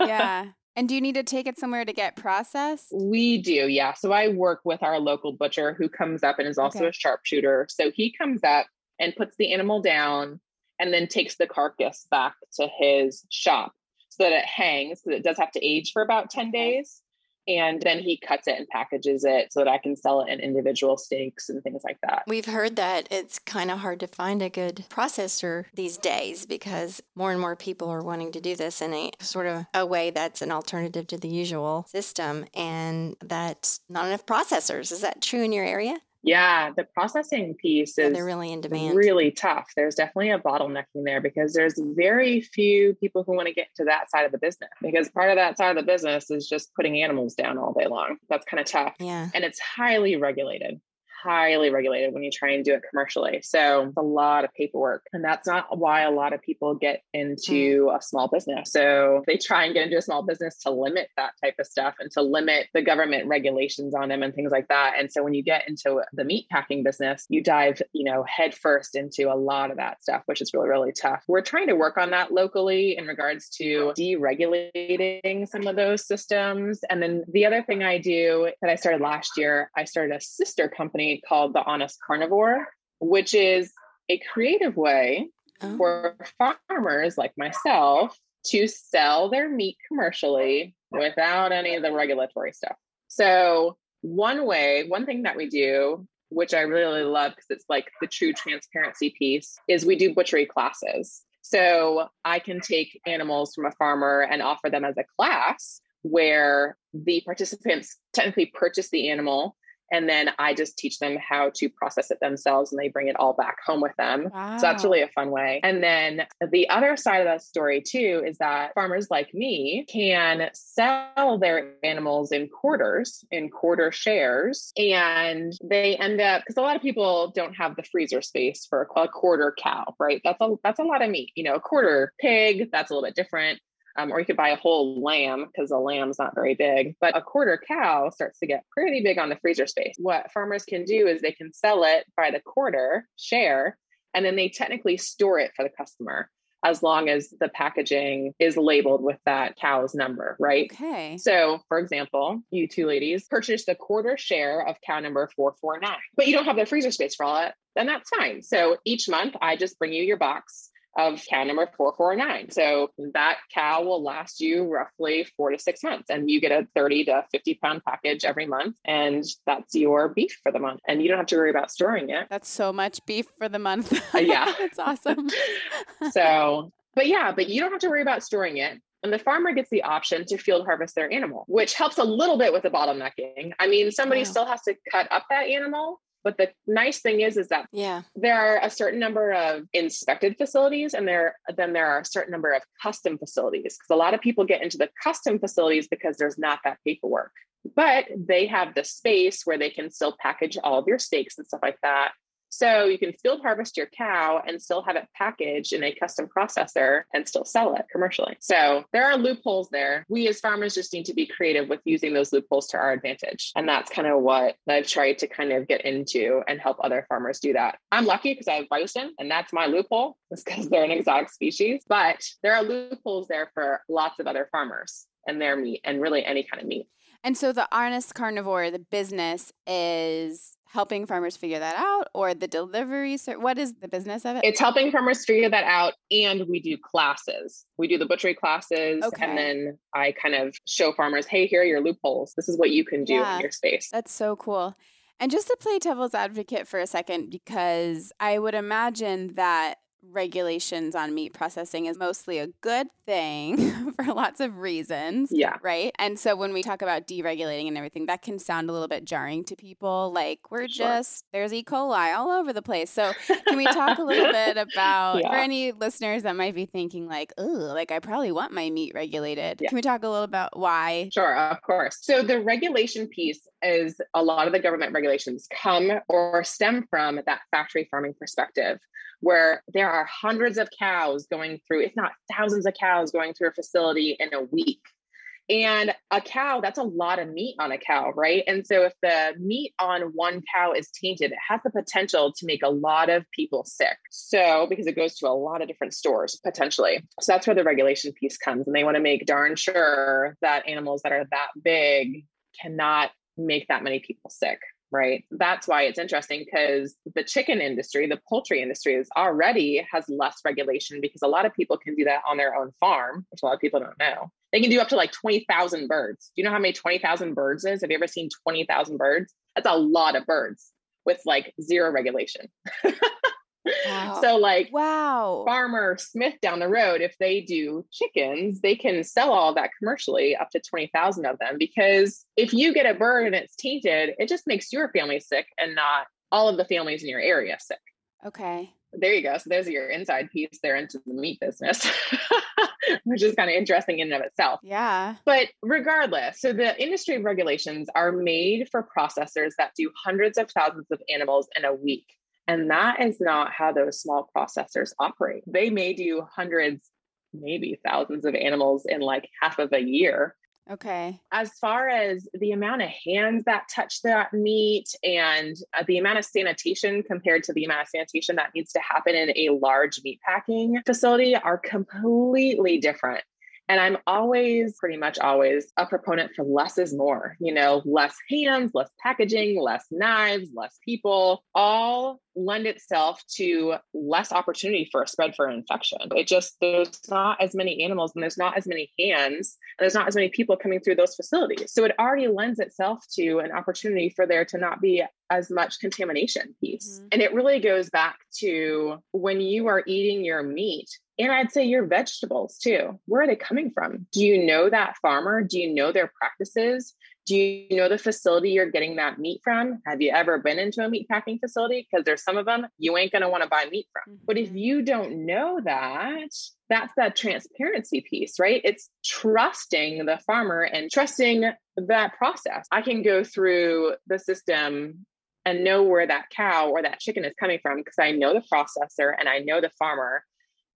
yeah. And do you need to take it somewhere to get processed? We do, yeah. So I work with our local butcher who comes up and is also Okay. a sharpshooter. So he comes up and puts the animal down and then takes the carcass back to his shop so that it hangs because it does have to age for about 10 days. And then he cuts it and packages it so that I can sell it in individual steaks and things like that. We've heard that it's kind of hard to find a good processor these days because more and more people are wanting to do this in a sort of a way that's an alternative to the usual system and that's not enough processors. Is that true in your area? Yeah, the processing piece Yeah, is they're really in demand. really tough. There's definitely a bottlenecking there because there's very few people who want to get to that side of the business because part of that side of the business is just putting animals down all day long. That's kind of tough. yeah. And it's highly regulated, highly regulated when you try and do it commercially. So a lot of paperwork. And that's not why a lot of people get into mm. a small business. So they try and get into a small business to limit that type of stuff and to limit the government regulations on them and things like that. And so when you get into the meat packing business, you dive, you know, headfirst into a lot of that stuff, which is really, really tough. We're trying to work on that locally in regards to deregulating some of those systems. And then the other thing I do that I started last year, I started a sister company called The Honest Carnivore, which is a creative way oh. for farmers like myself to sell their meat commercially without any of the regulatory stuff. So, one way, one thing that we do, which I really love because it's like the true transparency piece, is we do butchery classes. So, I can take animals from a farmer and offer them as a class where the participants technically purchase the animal and then I just teach them how to process it themselves and they bring it all back home with them. Wow. So that's really a fun way. And then the other side of that story, too, is that farmers like me can sell their animals in quarters, in quarter shares, and they end up because a lot of people don't have the freezer space for a quarter cow, right? That's a that's a lot of meat. You know, a quarter pig, that's a little bit different. Um, or you could buy a whole lamb because a lamb's not very big, but a quarter cow starts to get pretty big on the freezer space. What farmers can do is they can sell it by the quarter share, and then they technically store it for the customer as long as the packaging is labeled with that cow's number, right? Okay. So, for example, you two ladies purchased a quarter share of cow number 449, but you don't have the freezer space for all it, then that's fine. So each month, I just bring you your box of cow number 449. So that cow will last you roughly four to six months, and you get a 30 to 50 pound package every month. And that's your beef for the month. And you don't have to worry about storing it. That's so much beef for the month. Uh, yeah. that's awesome. so, but yeah, but you don't have to worry about storing it. And the farmer gets the option to field harvest their animal, which helps a little bit with the bottlenecking. I mean, somebody wow. still has to cut up that animal, but the nice thing is, is that yeah, there are a certain number of inspected facilities, and there then there are a certain number of custom facilities. Because a lot of people get into the custom facilities because there's not that paperwork, but they have the space where they can still package all of your steaks and stuff like that. So you can field harvest your cow and still have it packaged in a custom processor and still sell it commercially. So there are loopholes there. We as farmers just need to be creative with using those loopholes to our advantage. And that's kind of what I've tried to kind of get into and help other farmers do that. I'm lucky because I have bison and that's my loophole. Because they're an exotic species, but there are loopholes there for lots of other farmers and their meat and really any kind of meat. And so the Honest Carnivore, the business is helping farmers figure that out or the delivery ser- what is the business of it? It's helping farmers figure that out and we do classes. We do the butchery classes okay. and then i kind of show farmers hey here are your loopholes. This is what you can do yeah, in your space. That's so cool. And just to play devil's advocate for a second because i would imagine that regulations on meat processing is mostly a good thing for lots of reasons. Yeah. Right. And so when we talk about deregulating and everything, that can sound a little bit jarring to people. Like we're sure. just, there's E. coli all over the place. So can we talk a little bit about, yeah. for any listeners that might be thinking, like, oh, like I probably want my meat regulated? Yeah. Can we talk a little about why? Sure, of course. So the regulation piece is a lot of the government regulations come or stem from that factory farming perspective where there are hundreds of cows going through, if not thousands of cows going through a facility in a week. And a cow, that's a lot of meat on a cow, right? And so if the meat on one cow is tainted, it has the potential to make a lot of people sick. So, because it goes to a lot of different stores potentially. So that's where the regulation piece comes. And they want to make darn sure that animals that are that big cannot make that many people sick right? That's why it's interesting because the chicken industry, the poultry industry is already has less regulation because a lot of people can do that on their own farm, which a lot of people don't know. They can do up to like 20,000 birds. Do you know how many 20,000 birds is? Have you ever seen 20,000 birds? That's a lot of birds with like zero regulation. Wow. So, like, wow, Farmer Smith down the road, if they do chickens, they can sell all that commercially up to 20,000 of them. Because if you get a bird and it's tainted, it just makes your family sick and not all of the families in your area sick. Okay. There you go. So, there's your inside piece there into the meat business, which is kind of interesting in and of itself. Yeah. But regardless, so the industry regulations are made for processors that do hundreds of thousands of animals in a week. And that is not how those small processors operate. They may do hundreds, maybe thousands of animals in like half of a year. Okay. As far as the amount of hands that touch that meat and uh, the amount of sanitation compared to the amount of sanitation that needs to happen in a large meat packing facility are completely different. And I'm always, pretty much always, a proponent for less is more, you know, less hands, less packaging, less knives, less people, all lend itself to less opportunity for a spread for an infection. It just, there's not as many animals and there's not as many hands and there's not as many people coming through those facilities. So it already lends itself to an opportunity for there to not be as much contamination piece. Mm-hmm. And it really goes back to when you are eating your meat, and I'd say your vegetables too. Where are they coming from? Do you know that farmer? Do you know their practices? Do you know the facility you're getting that meat from? Have you ever been into a meat packing facility? Because there's some of them you ain't going to want to buy meat from. Mm-hmm. But if mm-hmm. you don't know that, that's that transparency piece, right? It's trusting the farmer and trusting that process. I can go through the system and know where that cow or that chicken is coming from because I know the processor and I know the farmer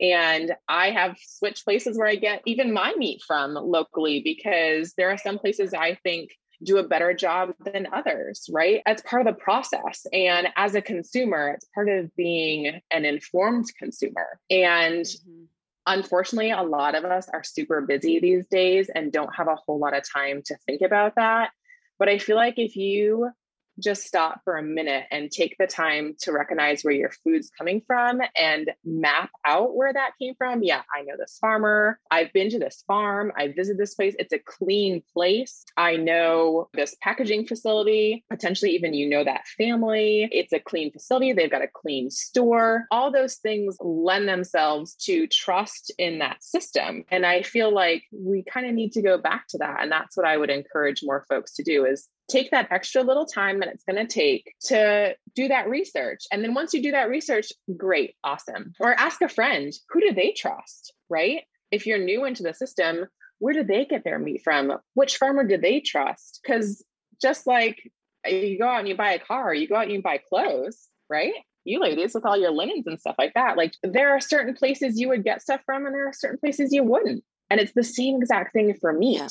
and I have switched places where I get even my meat from locally because there are some places I think do a better job than others, right? That's part of the process. And as a consumer, it's part of being an informed consumer. And mm-hmm. unfortunately, a lot of us are super busy these days and don't have a whole lot of time to think about that. But I feel like if you just stop for a minute and take the time to recognize where your food's coming from and map out where that came from. Yeah, I know this farmer. I've been to this farm. I visited this place. It's a clean place. I know this packaging facility. Potentially, even you know that family. It's a clean facility. They've got a clean store. All those things lend themselves to trust in that system. And I feel like we kind of need to go back to that. And that's what I would encourage more folks to do is take that extra little time that it's going to take to do that research. And then once you do that research, great, awesome. Or ask a friend, who do they trust, right? If you're new into the system, where do they get their meat from? Which farmer do they trust? Because just like uh, you go out and you buy a car, you go out and you buy clothes, right? You ladies with all your linens and stuff like that. Like there are certain places you would get stuff from, and there are certain places you wouldn't. And it's the same exact thing for meat. Yeah.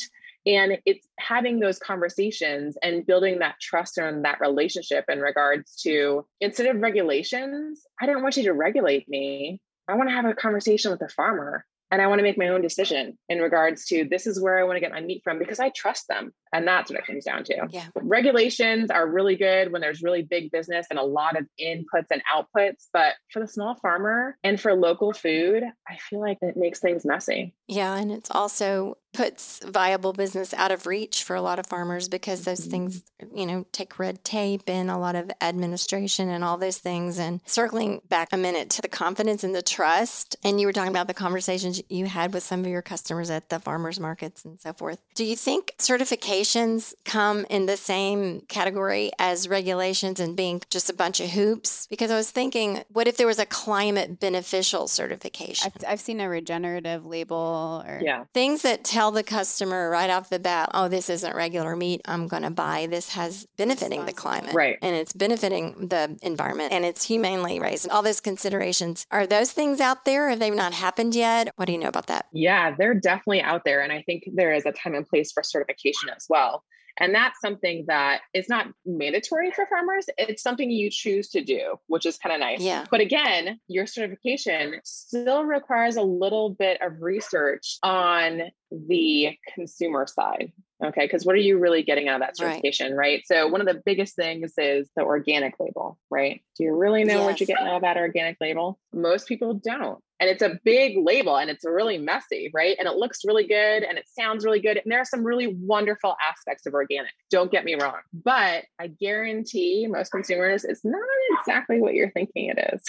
And it's having those conversations and building that trust and that relationship in regards to instead of regulations, I don't want you to regulate me. I want to have a conversation with the farmer and I want to make my own decision in regards to this is where I want to get my meat from because I trust them. And that's what it comes down to. Yeah. Regulations are really good when there's really big business and a lot of inputs and outputs. But for the small farmer and for local food, I feel like it makes things messy. Yeah. And it's also puts viable business out of reach for a lot of farmers because those mm-hmm. things, you know, take red tape and a lot of administration and all those things. And circling back a minute to the confidence and the trust, and you were talking about the conversations you had with some of your customers at the farmers markets and so forth. Do you think certifications come in the same category as regulations and being just a bunch of hoops? Because I was thinking, what if there was a climate beneficial certification? I've, I've seen a regenerative label or yeah. things that tell the customer right off the bat, oh, this isn't regular meat I'm going to buy. This has benefiting the climate. Right. And it's benefiting the environment and it's humanely raised. And All those considerations. Are those things out there? Have they not happened yet? What do you know about that? Yeah, they're definitely out there. And I think there is a time and place for certification as well. And that's something that is not mandatory for farmers. It's something you choose to do, which is kind of nice. Yeah. But again, your certification still requires a little bit of research on the consumer side. Okay. Because what are you really getting out of that certification? Right. right. So, one of the biggest things is the organic label, right? Do you really know yes. what you're getting out of that organic label? Most people don't and it's a big label and it's really messy, right? And it looks really good and it sounds really good. And there are some really wonderful aspects of organic. Don't get me wrong. But I guarantee most consumers it's not exactly what you're thinking it is.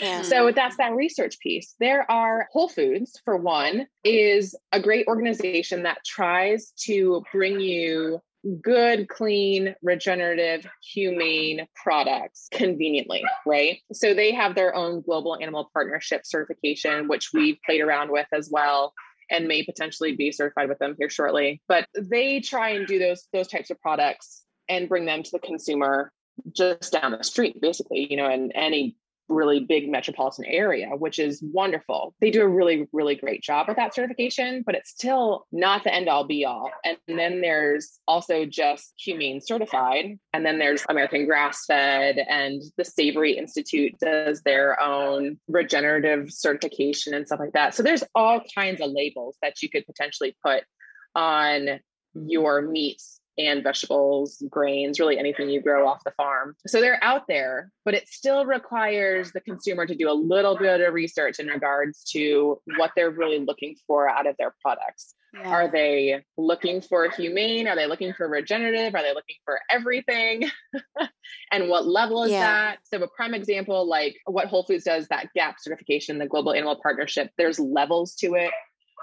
yeah. So that's that research piece. There are Whole Foods, for one, is a great organization that tries to bring you good, clean, regenerative, humane products conveniently, right? So they have their own global animal partnership certification, which we've played around with as well and may potentially be certified with them here shortly. But they try and do those those types of products and bring them to the consumer just down the street, basically, you know, in any really big metropolitan area, which is wonderful. They do a really, really great job with that certification, but it's still not the end all be all. And then there's also just humane certified. And then there's American grass fed and the Savory Institute does their own regenerative certification and stuff like that. So there's all kinds of labels that you could potentially put on your meats and vegetables, grains, really anything you grow off the farm. So they're out there, but it still requires the consumer to do a little bit of research in regards to what they're really looking for out of their products. Yeah. Are they looking for humane? Are they looking for regenerative? Are they looking for everything? and what level is yeah. that? So, a prime example, like what Whole Foods does, that GAP certification, the Global Animal Partnership, there's levels to it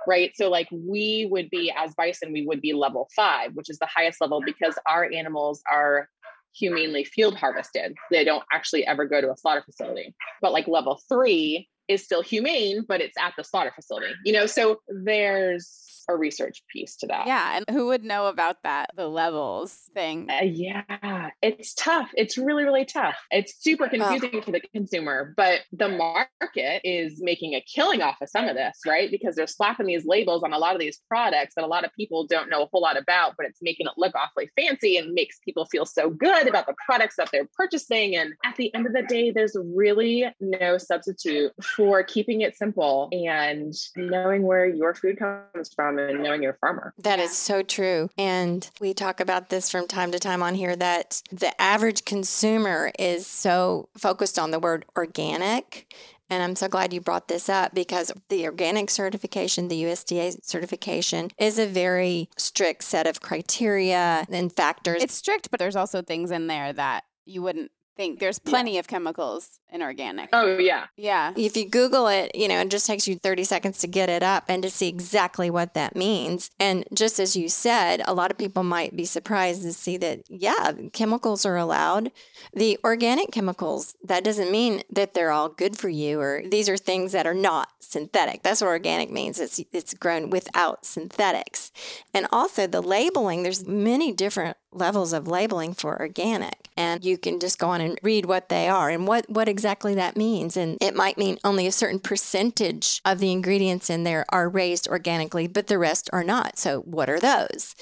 right? So, like we would be as bison, we would be level five, which is the highest level because our animals are humanely field harvested. They don't actually ever go to a slaughter facility. But like level three is still humane, but it's at the slaughter facility, you know? So there's a research piece to that. Yeah. And who would know about that, the levels thing? Uh, yeah. It's tough. It's really, really tough. It's super confusing oh. for the consumer, but the market is making a killing off of some of this, right? Because they're slapping these labels on a lot of these products that a lot of people don't know a whole lot about, but it's making it look awfully fancy and makes people feel so good about the products that they're purchasing. And at the end of the day, there's really no substitute for keeping it simple and knowing where your food comes from and knowing your farmer. That is so true. And we talk about this from time to time on here that the average consumer is so focused on the word organic. And I'm so glad you brought this up because the organic certification, the USDA certification, is a very strict set of criteria and factors. It's strict, but there's also things in there that you wouldn't think there's plenty yeah. of chemicals in organic. Oh yeah. Yeah. If you Google it, you know, it just takes you 30 seconds to get it up and to see exactly what that means. And just as you said, a lot of people might be surprised to see that, yeah, chemicals are allowed. The organic chemicals, that doesn't mean that they're all good for you or these are things that are not synthetic. That's what organic means. It's it's grown without synthetics. And also the labeling, there's many different levels of labeling for organic. And you can just go on and read what they are and what, what exactly that means. And it might mean only a certain percentage of the ingredients in there are raised organically, but the rest are not. So, what are those?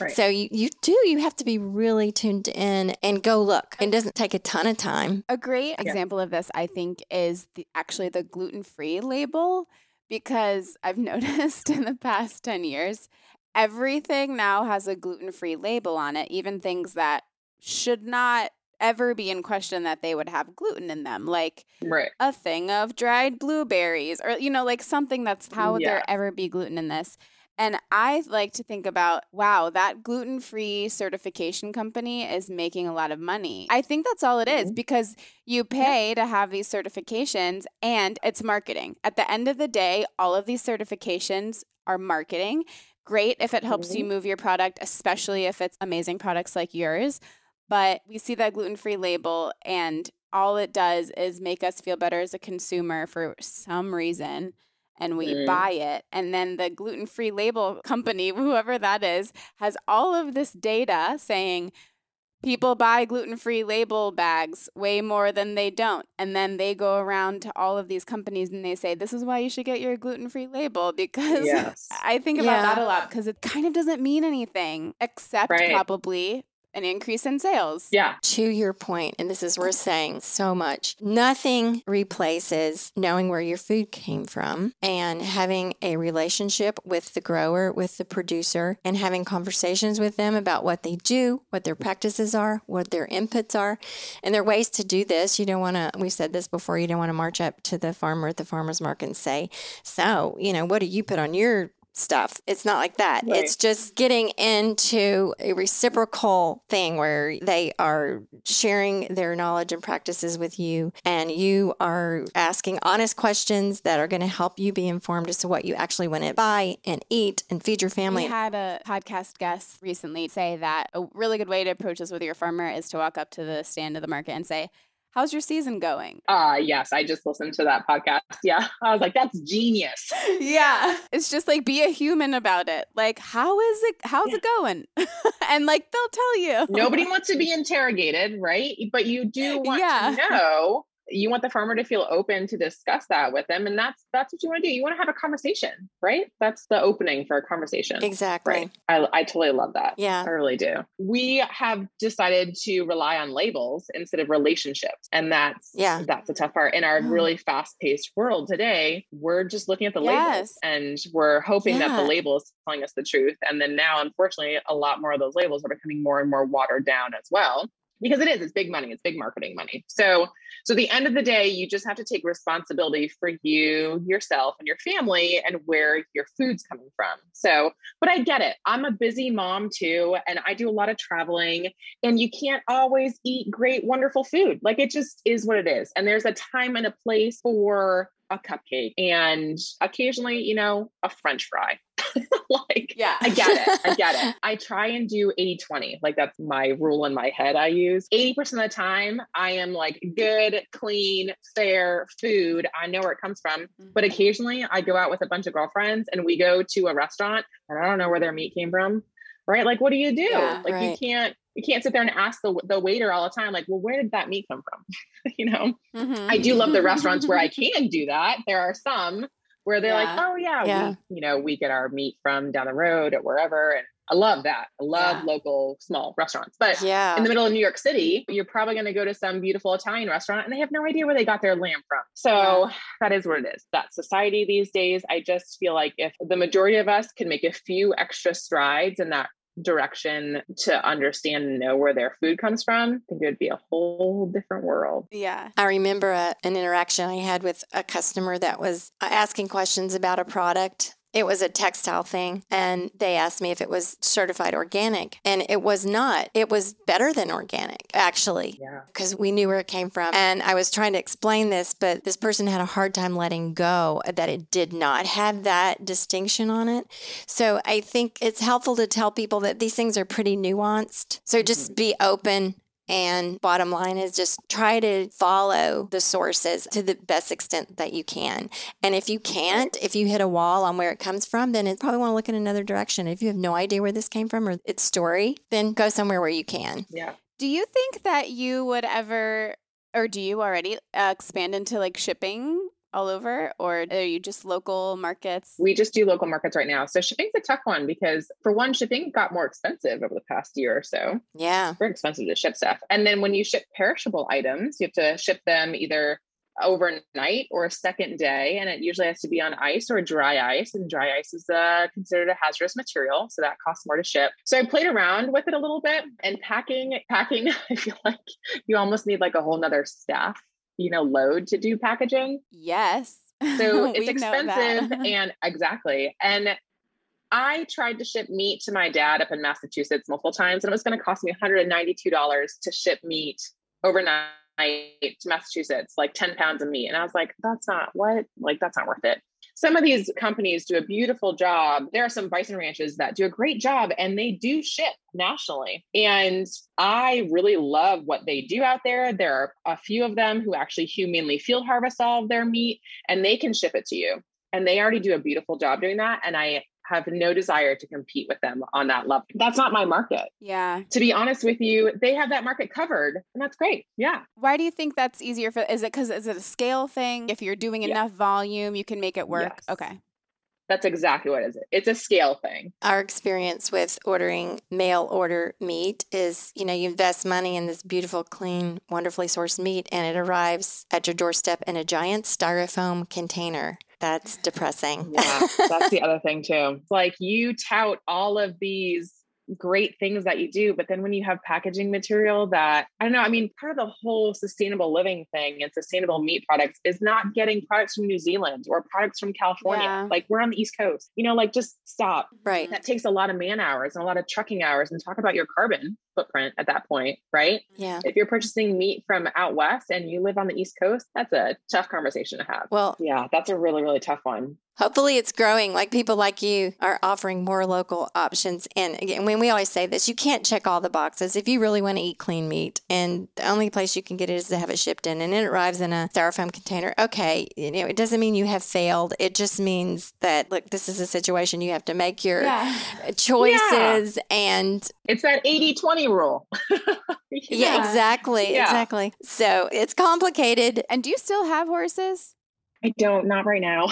Right. So, you, you do, you have to be really tuned in and go look. It doesn't take a ton of time. A great yeah. example of this, I think, is the, actually the gluten free label because I've noticed in the past 10 years, everything now has a gluten free label on it, even things that should not ever be in question that they would have gluten in them, like right. a thing of dried blueberries or, you know, like something that's how would yeah. there ever be gluten in this? And I like to think about, wow, that gluten free certification company is making a lot of money. I think that's all it is mm-hmm. because you pay to have these certifications and it's marketing. At the end of the day, all of these certifications are marketing. Great if it helps mm-hmm. you move your product, especially if it's amazing products like yours. But we see that gluten free label, and all it does is make us feel better as a consumer for some reason. And we mm. buy it. And then the gluten free label company, whoever that is, has all of this data saying, people buy gluten-free label bags way more than they don't and then they go around to all of these companies and they say this is why you should get your gluten-free label because yes. i think about yeah. that a lot because it kind of doesn't mean anything except right. probably an increase in sales. Yeah. To your point, and this is worth saying so much, nothing replaces knowing where your food came from and having a relationship with the grower, with the producer, and having conversations with them about what they do, what their practices are, what their inputs are. And there are ways to do this. You don't want to, we've said this before, you don't want to march up to the farmer at the farmer's market and say, So, you know, what do you put on your stuff. It's not like that. Right. It's just getting into a reciprocal thing where they are sharing their knowledge and practices with you, and you are asking honest questions that are going to help you be informed as to what you actually want to buy and eat and feed your family. We had a podcast guest recently say that a really good way to approach this with your farmer is to walk up to the stand of the market and say, How's your season going? Uh yes, I just listened to that podcast. Yeah. I was like, that's genius. yeah. It's just like be a human about it. Like, how is it how's yeah. it going? and like they'll tell you. Nobody wants to be interrogated, right? But you do want yeah. to know you want the farmer to feel open to discuss that with them and that's that's what you want to do you want to have a conversation right that's the opening for a conversation Exactly. right I, I totally love that Yeah. i really do we have decided to rely on labels instead of relationships and that's Yeah. that's a tough part in our Mm. really fast-paced world today we're just looking at the Yes. labels and we're hoping that the label is telling us the truth and then now unfortunately a lot more of those labels are becoming more and more watered down as well because it is it's big money it's big marketing money. So so at the end of the day you just have to take responsibility for you yourself and your family and where your food's coming from. So but i get it. I'm a busy mom too and i do a lot of traveling and you can't always eat great wonderful food. Like it just is what it is. And there's a time and a place for a cupcake and occasionally you know a french fry like Yeah. I get it. I get it. I try and do 80 20. Like that's my rule in my head I use. 80% of the time, I am like good, clean, fair food. I know where it comes from. But Mm-hmm. occasionally I go out with a bunch of girlfriends and we go to a restaurant and I don't know where their meat came from. Right? Like, what do you do? Yeah, like, right. you can't. You can't sit there and ask the, the waiter all the time, like, well, where did that meat come from? you know, Mhm. I do love the restaurants where I can do that. There are some where they're like, oh yeah, Yeah. we, you know, we get our meat from down the road or wherever. And I love that. I love Yeah. local small restaurants. But Yeah. in the middle of New York City, you're probably going to go to some beautiful Italian restaurant and they have no idea where they got their lamb from. So that is what it is. That society these days, I just feel like if the majority of us can make a few extra strides in that direction to understand and know where their food comes from, I think it would be a whole different world. Yeah. I remember a, an interaction I had with a customer that was uh, asking questions about a product. It was a textile thing, and they asked me if it was certified organic, and it was not. It was better than organic, actually. Yeah. because we knew where it came from. And I was trying to explain this, but this person had a hard time letting go uh, that it did not have that distinction on it. So I think it's helpful to tell people that these things are pretty nuanced. So just mm-hmm. be open. And bottom line is just try to follow the sources to the best extent that you can. And if you can't, if you hit a wall on where it comes from, then it probably want to look in another direction. If you have no idea where this came from or its story, then go somewhere where you can. Yeah. Do you think that you would ever, or do you already uh, expand into like shipping all over, or are you just local markets? We just do local markets right now. So shipping's a tough one because for one, shipping got more expensive over the past year or so. Yeah. It's Very expensive to ship stuff. And then when you ship perishable items, you have to ship them either overnight or a second day. And it usually has to be on ice or dry ice. And dry ice is uh, considered a hazardous material. So that costs more to ship. So I played around with it a little bit and packing, packing, I feel like you almost need like a whole nother staff, you know, load to do packaging. Yes. So it's We know that. expensive and exactly. And I tried to ship meat to my dad up in Massachusetts multiple times, and it was going to cost me $192 to ship meat overnight to Massachusetts, like 10 pounds of meat. And I was like, that's not what, like, that's not worth it. Some of these companies do a beautiful job. There are some bison ranches that do a great job and they do ship nationally. And I really love what they do out there. There are a few of them who actually humanely field harvest all of their meat and they can ship it to you. And they already do a beautiful job doing that. And I have no desire to compete with them on that level. That's not my market. Yeah. To be honest with you, they have that market covered and that's great. Yeah. Why do you think that's easier for? Is it because is it a scale thing? If you're doing Yeah. enough volume, you can make it work. Yes. Okay. That's exactly what it is. It's a scale thing. Our experience with ordering mail order meat is, you know, you invest money in this beautiful, clean, wonderfully sourced meat, and it arrives at your doorstep in a giant styrofoam container. That's depressing. Yeah, that's the other thing too. It's Like you tout all of these great things that you do, but then when you have packaging material that I don't know, I mean, part of the whole sustainable living thing and sustainable meat products is not getting products from New Zealand or products from California. Yeah. Like we're on the East Coast, you know, like just stop. Right. That takes a lot of man hours and a lot of trucking hours and talk about your carbon footprint at that point, right? Yeah. If you're purchasing meat from out west and you live on the East Coast, that's a tough conversation to have. Well, Yeah, that's a really, really tough one. Hopefully, it's growing. Like people like you are offering more local options. And again, when we always say this, you can't check all the boxes if you really want to eat clean meat. And the only place you can get it is to have it shipped in, and it arrives in a styrofoam container. Okay, you know, it doesn't mean you have failed. It just means that look, this is a situation you have to make your yeah. choices, yeah. and it's that 80-20 rule. yeah. yeah, exactly, exactly. So it's complicated. And do you still have horses? I don't, not right now.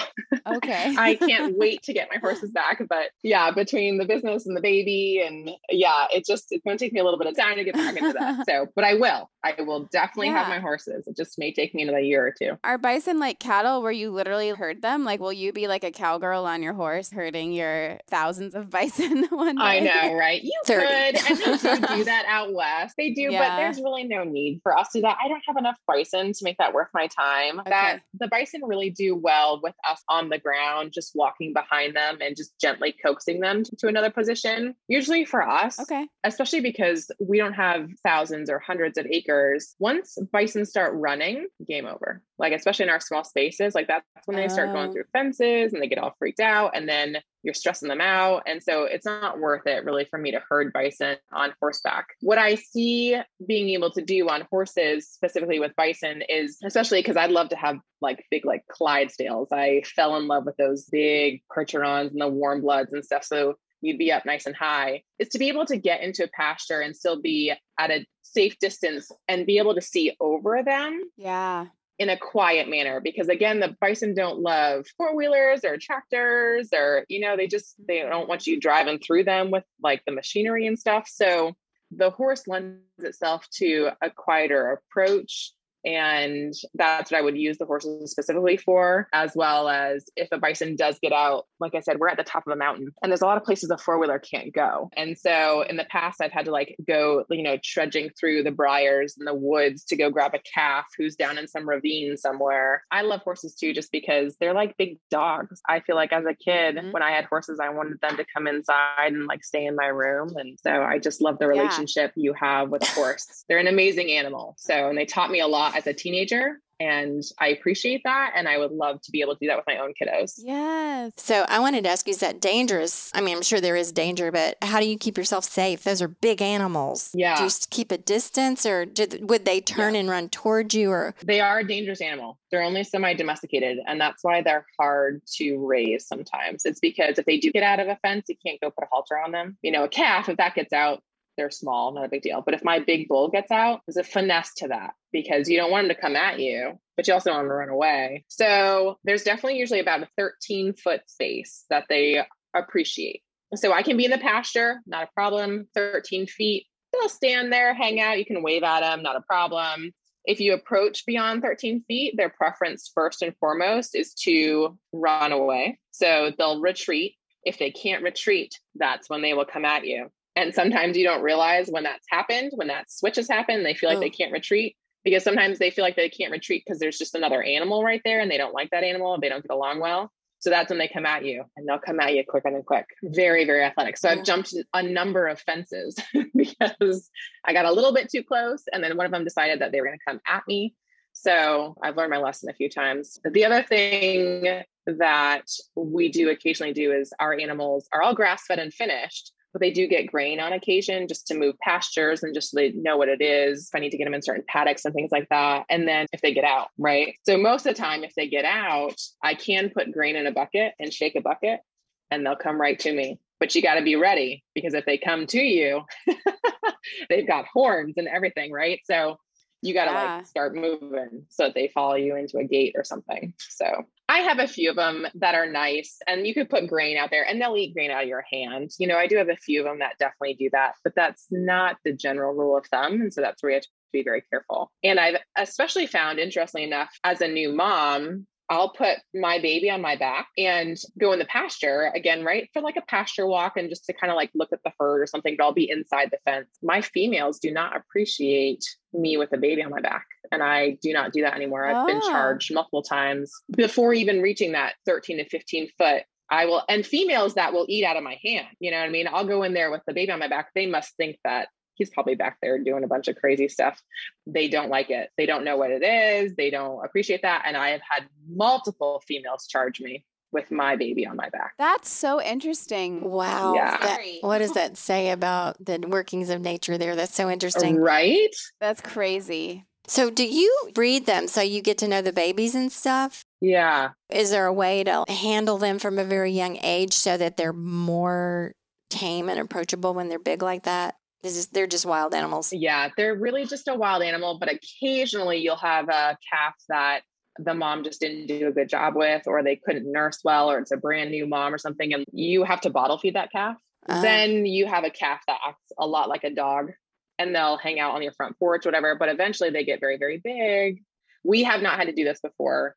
Okay. I can't wait to get my horses back. But yeah, between the business and the baby, and yeah, it just, it's going to take me a little bit of time to get back into that. So, but I will. I will definitely yeah. have my horses. It just may take me another year or two. Are bison like cattle where you literally herd them? Like, will you be like a cowgirl on your horse herding your thousands of bison one day? I know, right? You 30. could. And they do do that out west. They do, yeah. but there's really no need for us to do that. I don't have enough bison to make that worth my time. Okay. That the bison really do well with us on the ground, just walking behind them and just gently coaxing them to another position. Usually for us, okay, especially because we don't have thousands or hundreds of acres acres, once bison start running, game over. Like, especially in our small spaces, like that's when they start going oh. through fences and they get all freaked out. And then you're stressing them out. And so it's not worth it really for me to herd bison on horseback. What I see being able to do on horses, specifically with bison, is especially because I'd love to have like big, like Clydesdales. I fell in love with those big Percherons and the warm bloods and stuff. So you'd be up nice and high is to be able to get into a pasture and still be at a safe distance and be able to see over them. Yeah. In a quiet manner, because again, the bison don't love four wheelers or tractors, or, you know, they just, they mm-hmm. don't want you driving through them with like the machinery and stuff. So the horse lends itself to a quieter approach and that's what I would use the horses specifically for, as well as if a bison does get out. Like I said, we're at the top of a mountain and there's a lot of places a four wheeler can't go. And so in the past, I've had to like go, you know, trudging through the briars and the woods to go grab a calf who's down in some ravine somewhere. I love horses too, just because they're like big dogs. I feel like as a kid, mm-hmm. when I had horses, I wanted them to come inside and like stay in my room. And so I just love the relationship yeah. you have with a horse. they're an amazing animal. So, and they taught me a lot as a teenager and I appreciate that. And I would love to be able to do that with my own kiddos. Yes. So I wanted to ask you, is that dangerous? I mean, I'm sure there is danger, but how do you keep yourself safe? Those are big animals. Yeah. Do you keep a distance or did, would they turn yeah. and run towards you or? They are a dangerous animal. They're only semi domesticated. And that's why they're hard to raise sometimes. It's because if they do get out of a fence, you can't go put a halter on them. You know, a calf, if that gets out, they're small, not a big deal. But if my big bull gets out, there's a finesse to that because you don't want him to come at you, but you also don't want him to run away. So there's definitely usually about a 13 foot space that they appreciate. So I can be in the pasture, not a problem, 13 feet. They'll stand there, hang out. You can wave at them, not a problem. If you approach beyond 13 feet, their preference first and foremost is to run away. So they'll retreat. If they can't retreat, that's when they will come at you. And sometimes you don't realize when that's happened, when that switch has happened, they feel like oh. they can't retreat because sometimes they feel like they can't retreat because there's just another animal right there and they don't like that animal and they don't get along well. So that's when they come at you and they'll come at you quicker than quick. Very, very athletic. So yeah. I've jumped a number of fences because I got a little bit too close and then one of them decided that they were going to come at me. So I've learned my lesson a few times. The other thing that we do occasionally do is our animals are all grass fed and finished but they do get grain on occasion just to move pastures and just so they know what it is. If I need to get them in certain paddocks and things like that. And then if they get out, right? So most of the time, if they get out, I can put grain in a bucket and shake a bucket and they'll come right to me. But you got to be ready because if they come to you, they've got horns and everything, right? So you got to yeah. like start moving so that they follow you into a gate or something. So I have a few of them that are nice, and you could put grain out there and they'll eat grain out of your hand. You know, I do have a few of them that definitely do that, but that's not the general rule of thumb. And so that's where you have to be very careful. And I've especially found, interestingly enough, as a new mom, I'll put my baby on my back and go in the pasture again, right? For like a pasture walk and just to kind of like look at the herd or something, but I'll be inside the fence. My females do not appreciate me with a baby on my back. And I do not do that anymore. I've oh. been charged multiple times before even reaching that 13 to 15 foot. I will, and females that will eat out of my hand. You know what I mean? I'll go in there with the baby on my back. They must think that he's probably back there doing a bunch of crazy stuff. They don't like it. They don't know what it is. They don't appreciate that. And I have had multiple females charge me with my baby on my back. That's so interesting. Wow. Yeah. That- what does that say about the workings of nature there? That's so interesting. Right? That's crazy. So, do you breed them so you get to know the babies and stuff? Yeah. Is there a way to handle them from a very young age so that they're more tame and approachable when they're big like that? This is, they're just wild animals. Yeah. They're really just a wild animal, but occasionally you'll have a calf that the mom just didn't do a good job with, or they couldn't nurse well, or it's a brand new mom or something, and you have to bottle feed that calf. Uh, then you have a calf that acts a lot like a dog and they'll hang out on your front porch, whatever. But eventually they get very, very big. We have not had to do this before.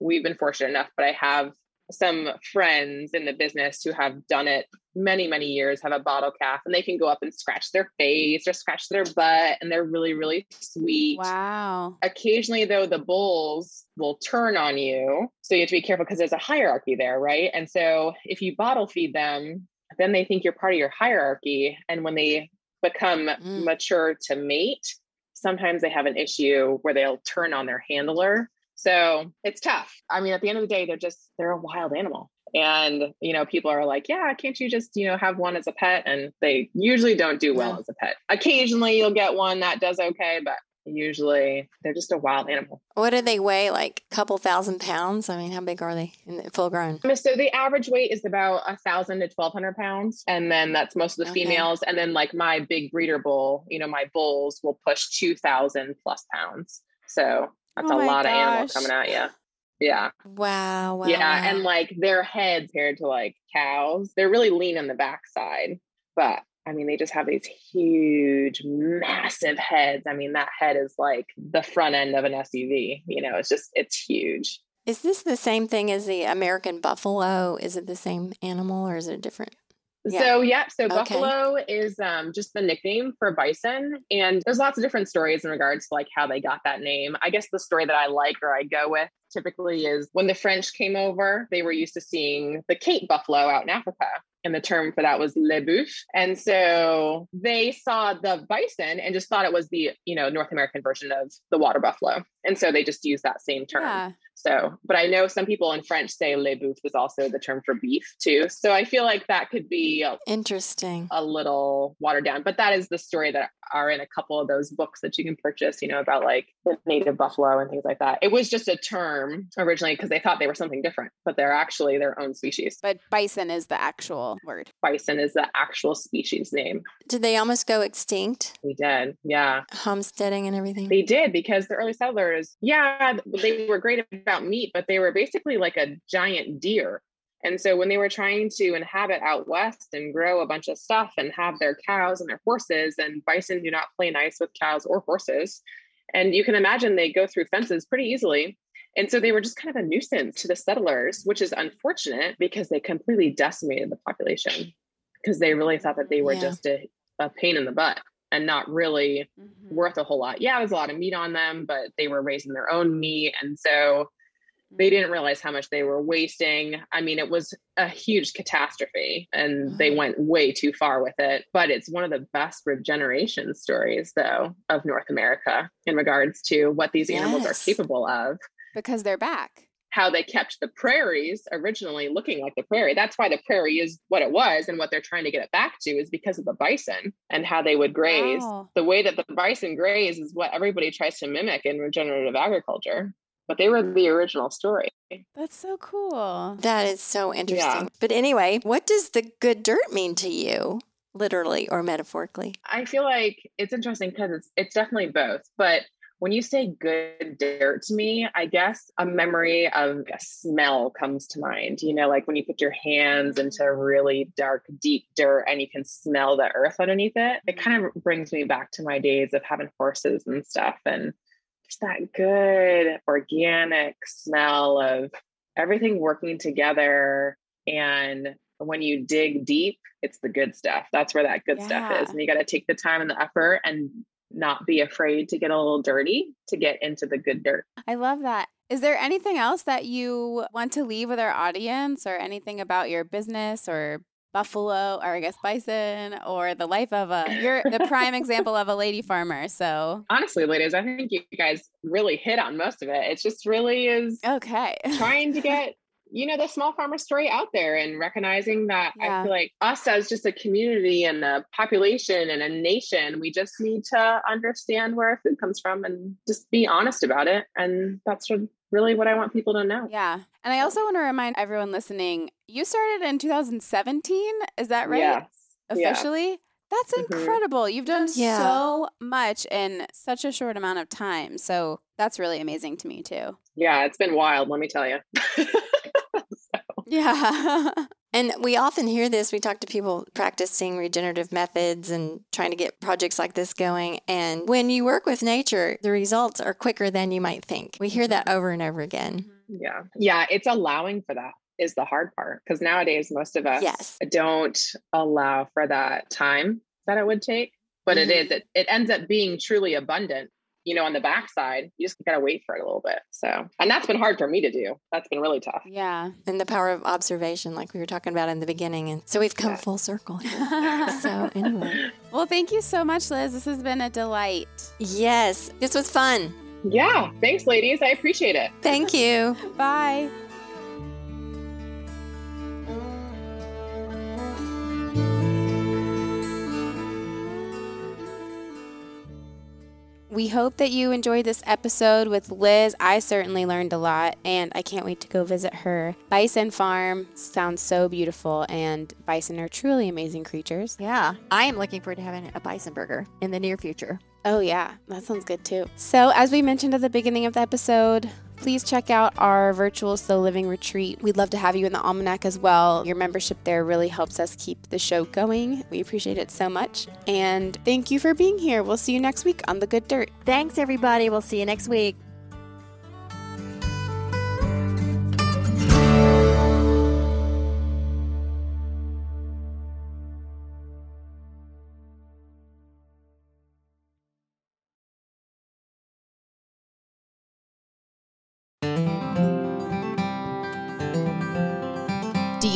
We've been fortunate enough, but I have some friends in the business who have done it many, many years, have a bottle calf, and they can go up and scratch their face or scratch their butt, and they're really, really sweet. Wow. Occasionally, though, the bulls will turn on you. So you have to be careful because there's a hierarchy there, right? And so if you bottle feed them, then they think you're part of your hierarchy. And when they become Mm. mature to mate, sometimes they have an issue where they'll turn on their handler. So it's tough. I mean, at the end of the day, they're just, they're a wild animal. And, you know, people are like, yeah, can't you just, you know, have one as a pet? And they usually don't do well No. as a pet. Occasionally you'll get one that does okay, but usually they're just a wild animal. what do they weigh? Like a couple thousand pounds? I mean, how big are they in full grown? Um, so the average weight is about a thousand to twelve hundred pounds, and then that's most of the Okay. females. And then like my big breeder bull, you know, my bulls will push two thousand plus pounds. So that's Oh a lot of animal gosh. coming at you. Yeah, Wow. wow yeah, and like their heads compared to like cows, they're really lean on the backside, but. I mean, they just have these huge, massive heads. I mean, that head is like the front end of an SUV. You know, it's just, it's huge. Is this the same thing as the American buffalo? Is it the same animal or is it different? Yeah. So yeah, so Okay. buffalo is um, just the nickname for bison, and there's lots of different stories in regards to like how they got that name. I guess the story that I like or I go with typically is when the French came over, they were used to seeing the Cape buffalo out in Africa, and the term for that was le boeuf. And so they saw the bison and just thought it was the you know North American version of the water buffalo, and so they just used that same term. Yeah. So, but I know some people in French say le boeuf is also the term for beef too. So I feel like that could be a, Interesting. a little watered down, but that is the story that are in a couple of those books that you can purchase, you know, about like the native buffalo and things like that. It was just a term originally because they thought they were something different, but they're actually their own species. But bison is the actual word. Bison is the actual species name. Did they almost go extinct? We did. Yeah. Homesteading and everything? They did because the early settlers, yeah, they were great about meat, but they were basically like a giant deer. And so when they were trying to inhabit out west and grow a bunch of stuff and have their cows and their horses, and bison do not play nice with cows or horses. And you can imagine they go through fences pretty easily. And so they were just kind of a nuisance to the settlers, which is unfortunate because they completely decimated the population because they really thought that they were Yeah. just a, a pain in the butt and not really Mhm. worth a whole lot. Yeah, it was a lot of meat on them, but they were raising their own meat. And so they didn't realize how much they were wasting. I mean, it was a huge catastrophe and they Mhm. went way too far with it. But it's one of the best regeneration stories, though, of North America in regards to what these animals are capable of because they're back. how they kept the prairies originally looking like the prairie. That's why the prairie is what it was. And what they're trying to get it back to is because of the bison and how they would graze. Wow. The way that the bison graze is what everybody tries to mimic in regenerative agriculture. But they were the original story. That's so cool. That is so interesting. But anyway, what does the good dirt mean to you, literally or metaphorically? I feel like it's interesting because it's it's definitely both. But when you say good dirt to me, I guess a memory of a smell comes to mind. You know, like when you put your hands into mm. really dark, deep dirt and you can smell the earth underneath it. It kind of brings me back to my days of having horses and stuff and just that good organic smell of everything working together and when you dig deep, it's the good stuff. That's where that good stuff is. And you got to take the time and the effort and not be afraid to get a little dirty to get into the good dirt. I love that. Is there anything else that you want to leave with our audience or anything about your business or buffalo or I guess bison or the life of a you're the prime example of a lady farmer. So Honestly, ladies, I think you guys really hit on most of it. It just really is okay. trying to get you know, the small farmer story out there and recognizing that Yeah. I feel like us as just a community and a population and a nation, we just need to understand where our food comes from and just be honest about it. And that's what, really what I want people to know. Yeah. And I also want to remind everyone listening you started in 2017. Is that right? Yes. Yeah. Officially? That's Mhm. incredible. You've done Yeah. so much in such a short amount of time. So that's really amazing to me, too. Yeah, it's been wild, let me tell you. Yeah. And we often hear this. We talk to people practicing regenerative methods and trying to get projects like this going. And when you work with nature, the results are quicker than you might think. We hear that over and over again. yeah. Yeah, it's allowing for that is the hard part because nowadays most of us Yes. don't allow for that time that it would take. But it Mhm. is, it, it ends up being truly abundant. You know, on the backside, you just gotta wait for it a little bit. So, and that's been hard for me to do. That's been really tough. yeah. And the power of observation, like we were talking about in the beginning. And so we've come Yeah. full circle so, anyway. well, thank you so much, Liz. This has been a delight. Yes, this was fun. Yeah. Thanks, ladies. I appreciate it. Thank you. Bye. We hope that you enjoyed this episode with Liz. I certainly learned a lot, and I can't wait to go visit her bison farm. Sounds so beautiful, and bison are truly amazing creatures. Yeah. I am looking forward to having a bison burger in the near future. Oh, yeah, that sounds good too. So, as we mentioned at the beginning of the episode, please check out our virtual slow living retreat. We'd love to have you in the almanac as well. Your membership there really helps us keep the show going. We appreciate it so much. And thank you for being here. We'll see you next week on The Good Dirt. Thanks, everybody. We'll see you next week.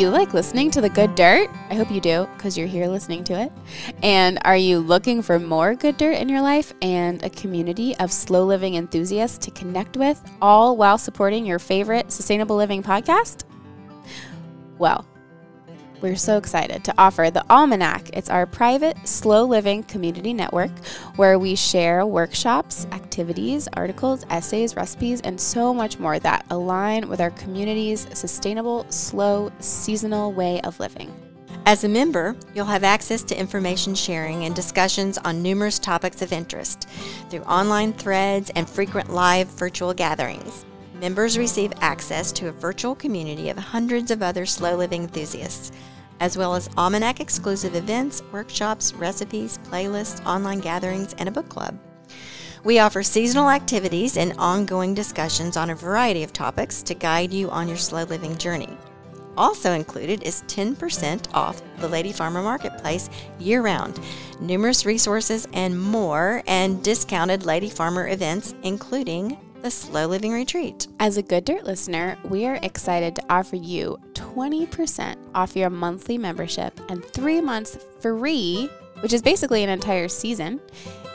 You like listening to The Good Dirt? I hope you do, because you're here listening to it. And are you looking for more good dirt in your life and a community of slow living enthusiasts to connect with, all while supporting your favorite sustainable living podcast? Well, we're so excited to offer the Almanac. It's our private, slow living community network where we share workshops, activities, articles, essays, recipes, and so much more that align with our community's sustainable, slow, seasonal way of living. As a member, you'll have access to information sharing and discussions on numerous topics of interest through online threads and frequent live virtual gatherings. Members receive access to a virtual community of hundreds of other slow living enthusiasts, as well as Almanac exclusive events, workshops, recipes, playlists, online gatherings, and a book club. We offer seasonal activities and ongoing discussions on a variety of topics to guide you on your slow living journey. Also included is 10% off the Lady Farmer Marketplace year round, numerous resources and more, and discounted Lady Farmer events, including the Slow Living Retreat. As a Good Dirt listener, we are excited to offer you 20% off your monthly membership and three months free, which is basically an entire season,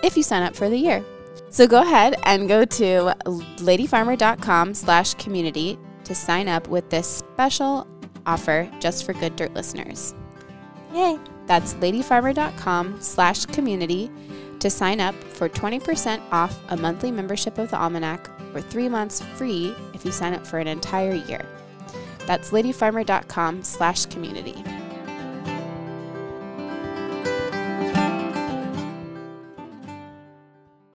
if you sign up for the year. So go ahead and go to ladyfarmer.com slash community to sign up with this special offer just for Good Dirt listeners. Yay! That's ladyfarmer.com slash community to sign up for 20% off a monthly membership of the Almanac or three months free if you sign up for an entire year. That's ladyfarmer.com slash community.